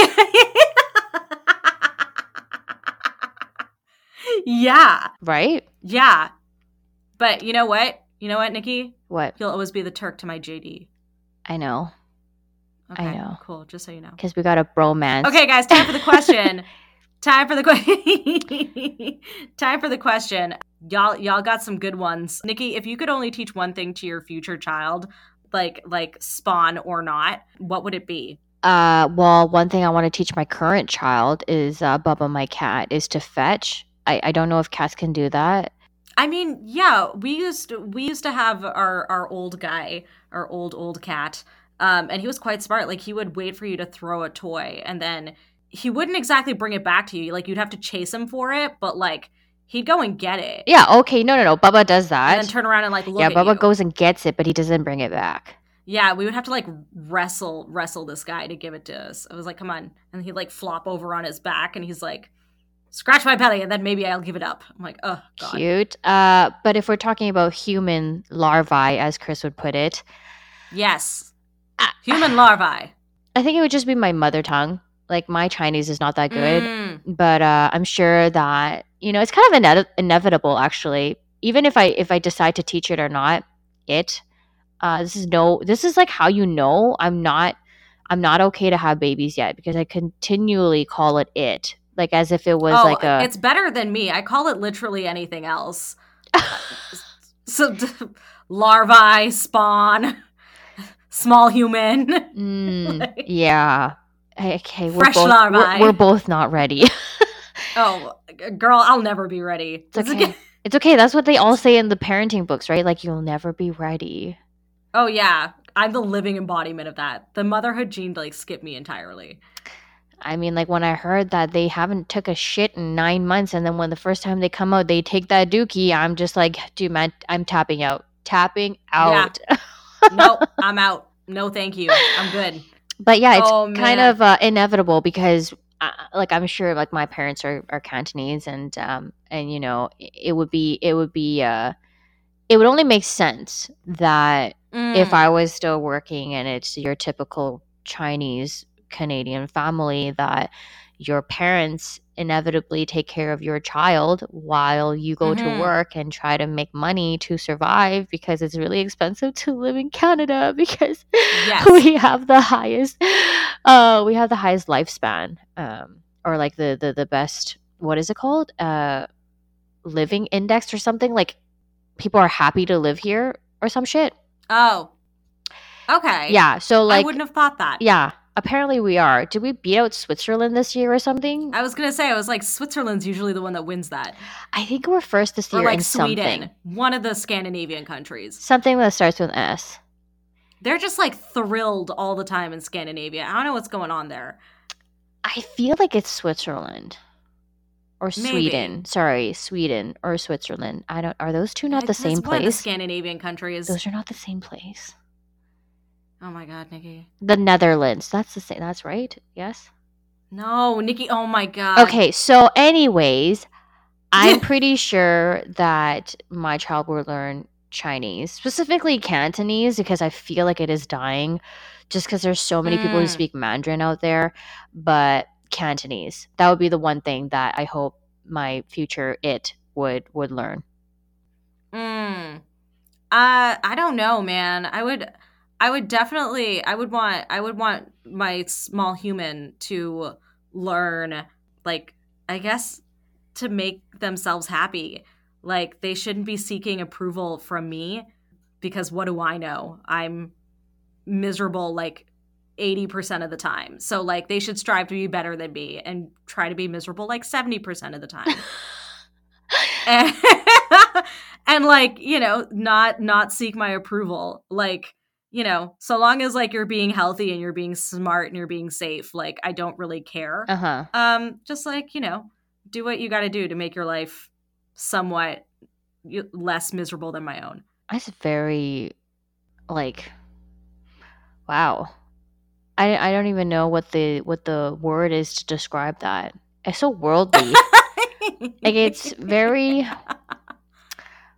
[SPEAKER 2] Yeah.
[SPEAKER 1] right
[SPEAKER 2] Yeah. But you know what? You know what, Nikki?
[SPEAKER 1] What
[SPEAKER 2] You'll always be the Turk to my JD.
[SPEAKER 1] i know
[SPEAKER 2] Okay.
[SPEAKER 1] know.
[SPEAKER 2] Cool. Just so you know.
[SPEAKER 1] because we got a bromance
[SPEAKER 2] Okay, guys, time for the question. time for the question. time for the question. Y'all y'all got some good ones. Nikki, if you could only teach one thing to your future child, like like spawn or not, what would it be?
[SPEAKER 1] Uh, well, one thing I want to teach my current child is uh, Bubba, my cat, is to fetch. I, I don't know if cats can do that.
[SPEAKER 2] I mean, yeah, we used to, we used to have our our old guy, our old old cat, um, and he was quite smart. Like he would wait for you to throw a toy, and then he wouldn't exactly bring it back to you. Like you'd have to chase him for it, but like he'd go and get it.
[SPEAKER 1] Yeah, okay, no, no, no. Bubba does that.
[SPEAKER 2] And then turn around and like look
[SPEAKER 1] yeah, Bubba
[SPEAKER 2] you.
[SPEAKER 1] goes and gets it, but he doesn't bring it back.
[SPEAKER 2] Yeah, we would have to like wrestle wrestle this guy to give it to us. I was like, come on, and he'd like flop over on his back, and he's like, scratch my belly, and then maybe I'll give it up. I'm like, oh god.
[SPEAKER 1] Cute. Uh, but if we're talking about human larvae, as Kris would put it,
[SPEAKER 2] Yes,
[SPEAKER 1] Ah.
[SPEAKER 2] human larvae.
[SPEAKER 1] I think it would just be my mother tongue. Like my Chinese is not that good,
[SPEAKER 2] Mm.
[SPEAKER 1] but uh, I'm sure that you know it's kind of ine- inevitable. Actually, even if I if I decide to teach it or not, it uh, this is no this is like how you know I'm not I'm not okay to have babies yet because I continually call it it like as if it was
[SPEAKER 2] oh,
[SPEAKER 1] like a
[SPEAKER 2] it's better than me. I call it literally anything else. so larvae, spawn, small human.
[SPEAKER 1] Mm,
[SPEAKER 2] Like-
[SPEAKER 1] yeah. Okay, we're
[SPEAKER 2] Fresh
[SPEAKER 1] both
[SPEAKER 2] larvae.
[SPEAKER 1] we're, we're both not ready.
[SPEAKER 2] Oh, girl, I'll never be ready.
[SPEAKER 1] It's okay. it's okay. That's what they all say in the parenting books, right? Like you'll never be ready.
[SPEAKER 2] Oh yeah, I'm the living embodiment of that. The motherhood gene like skipped me entirely.
[SPEAKER 1] I mean, like when I heard that they haven't took a shit in nine months, and then when the first time they come out, they take that dookie. I'm just like, dude, man, I'm tapping out, tapping out.
[SPEAKER 2] no, I'm out. No, thank you. I'm good.
[SPEAKER 1] but yeah, it's
[SPEAKER 2] Oh,
[SPEAKER 1] kind of uh, inevitable because, uh, like, I'm sure like my parents are, are Cantonese, and um, and you know, it, would be it would be uh, it would only make sense that if
[SPEAKER 2] Mm.
[SPEAKER 1] I was still working and it's your typical Chinese Canadian family that your parents inevitably take care of your child while you go
[SPEAKER 2] Mhm.
[SPEAKER 1] to work and try to make money to survive because it's really expensive to live in Canada because
[SPEAKER 2] Yes.
[SPEAKER 1] we have the highest uh we have the highest lifespan um or like the the, the best what is it called uh living index or something like people are happy to live here or some shit
[SPEAKER 2] oh, okay.
[SPEAKER 1] yeah so like
[SPEAKER 2] I wouldn't have thought that.
[SPEAKER 1] yeah apparently we are did we beat out switzerland this year or something
[SPEAKER 2] I was gonna say I was like Switzerland's usually the one that wins that,
[SPEAKER 1] i think we're first this year or
[SPEAKER 2] like
[SPEAKER 1] in
[SPEAKER 2] Sweden,
[SPEAKER 1] something
[SPEAKER 2] one of the Scandinavian countries.
[SPEAKER 1] something that starts with s
[SPEAKER 2] They're just like thrilled all the time in Scandinavia. I don't know what's going on there.
[SPEAKER 1] i feel like it's switzerland or
[SPEAKER 2] Maybe.
[SPEAKER 1] sweden sorry sweden or switzerland i don't are those two not the
[SPEAKER 2] That's
[SPEAKER 1] same
[SPEAKER 2] one of the Scandinavian countries.
[SPEAKER 1] those are not the same place
[SPEAKER 2] Oh my god, Nikki.
[SPEAKER 1] the netherlands that's the same that's right yes
[SPEAKER 2] No, Nikki. Oh my god.
[SPEAKER 1] okay so anyways i'm pretty sure that my child will learn chinese specifically cantonese because i feel like it is dying just because there's so many people who
[SPEAKER 2] Mm.
[SPEAKER 1] speak mandarin out there but cantonese that would be the one thing that i hope my future it would would learn
[SPEAKER 2] Mm. Uh, I don't know, man. I would, I would definitely, I would want, I would want my small human to learn, like, I guess, to make themselves happy. Like, they shouldn't be seeking approval from me because what do I know? I'm miserable like 80% of the time. So, like, they should strive to be better than me and try to be miserable like 70% of the time and, and like you know not not seek my approval like you know so long as like you're being healthy and you're being smart and you're being safe like i don't really care.
[SPEAKER 1] Uh-huh.
[SPEAKER 2] Um just like you know do what you got to do to make your life somewhat less miserable than my own.
[SPEAKER 1] That's very like wow. I i don't even know what the what the word is to describe that. It's so worldly. Like it's very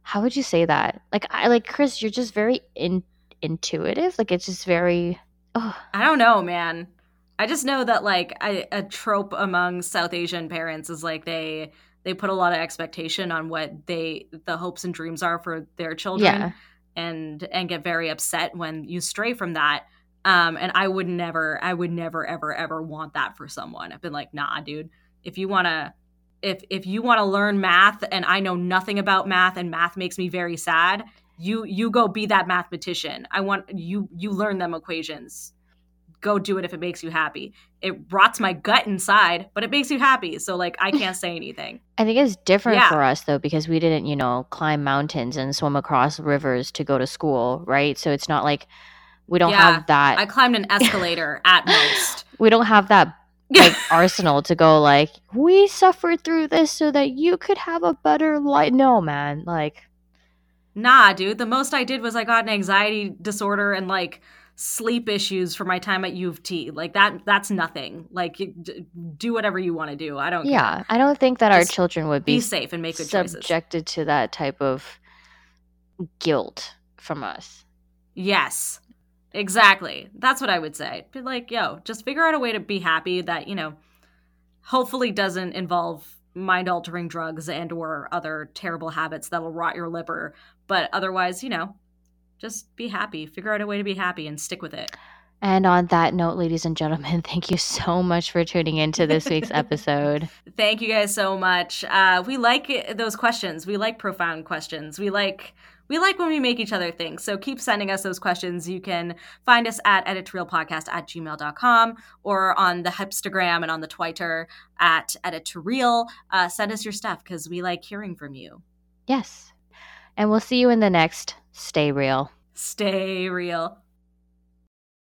[SPEAKER 1] how would you say that? Like i like kris you're just very in, intuitive like it's just very oh
[SPEAKER 2] I don't know, man. I just know that like I, a trope among South Asian parents is like they they put a lot of expectation on what they the hopes and dreams are for their children
[SPEAKER 1] yeah
[SPEAKER 2] and and get very upset when you stray from that. Um and I would never I would never ever ever want that for someone. I've been like, "Nah, dude. If you want to if if you want to learn math and I know nothing about math and math makes me very sad, you you go be that mathematician I want you you learn them equations. go do it if it makes you happy. It rots my gut inside, but it makes you happy. So like I can't say anything.
[SPEAKER 1] I think it's different
[SPEAKER 2] Yeah.
[SPEAKER 1] for us though because we didn't, you know, climb mountains and swim across rivers to go to school, right? So it's not like we don't
[SPEAKER 2] Yeah,
[SPEAKER 1] have that.
[SPEAKER 2] I climbed an escalator at most.
[SPEAKER 1] we don't have that like arsenal to go like we suffered through this so that you could have a better life. No, man. Like
[SPEAKER 2] Nah, dude. The most I did was I got an anxiety disorder and like sleep issues for my time at U of T. Like that. That's nothing. Like d- do whatever you want to do. I don't. care.
[SPEAKER 1] yeah, I don't think that our children would
[SPEAKER 2] Be
[SPEAKER 1] be
[SPEAKER 2] safe and make good choices.
[SPEAKER 1] subjected to that type of guilt from us.
[SPEAKER 2] Yes. Exactly. That's what I would say. Be like, yo, just figure out a way to be happy that, you know, hopefully doesn't involve mind altering drugs and or other terrible habits that'll rot your liver, but otherwise, you know, just be happy. Figure out a way to be happy and stick with it.
[SPEAKER 1] And on that note, ladies and gentlemen, thank you so much for tuning into this week's episode.
[SPEAKER 2] Thank you guys so much. Uh, we like those questions. We like profound questions. We like we like when we make each other think. So keep sending us those questions. You can find us at edit2realpodcast at gmail.com or on the Hipstagram and on the Twitter at edit2real. Uh, send us your stuff because we like hearing from you.
[SPEAKER 1] Yes. And we'll see you in the next Stay Real.
[SPEAKER 2] Stay real.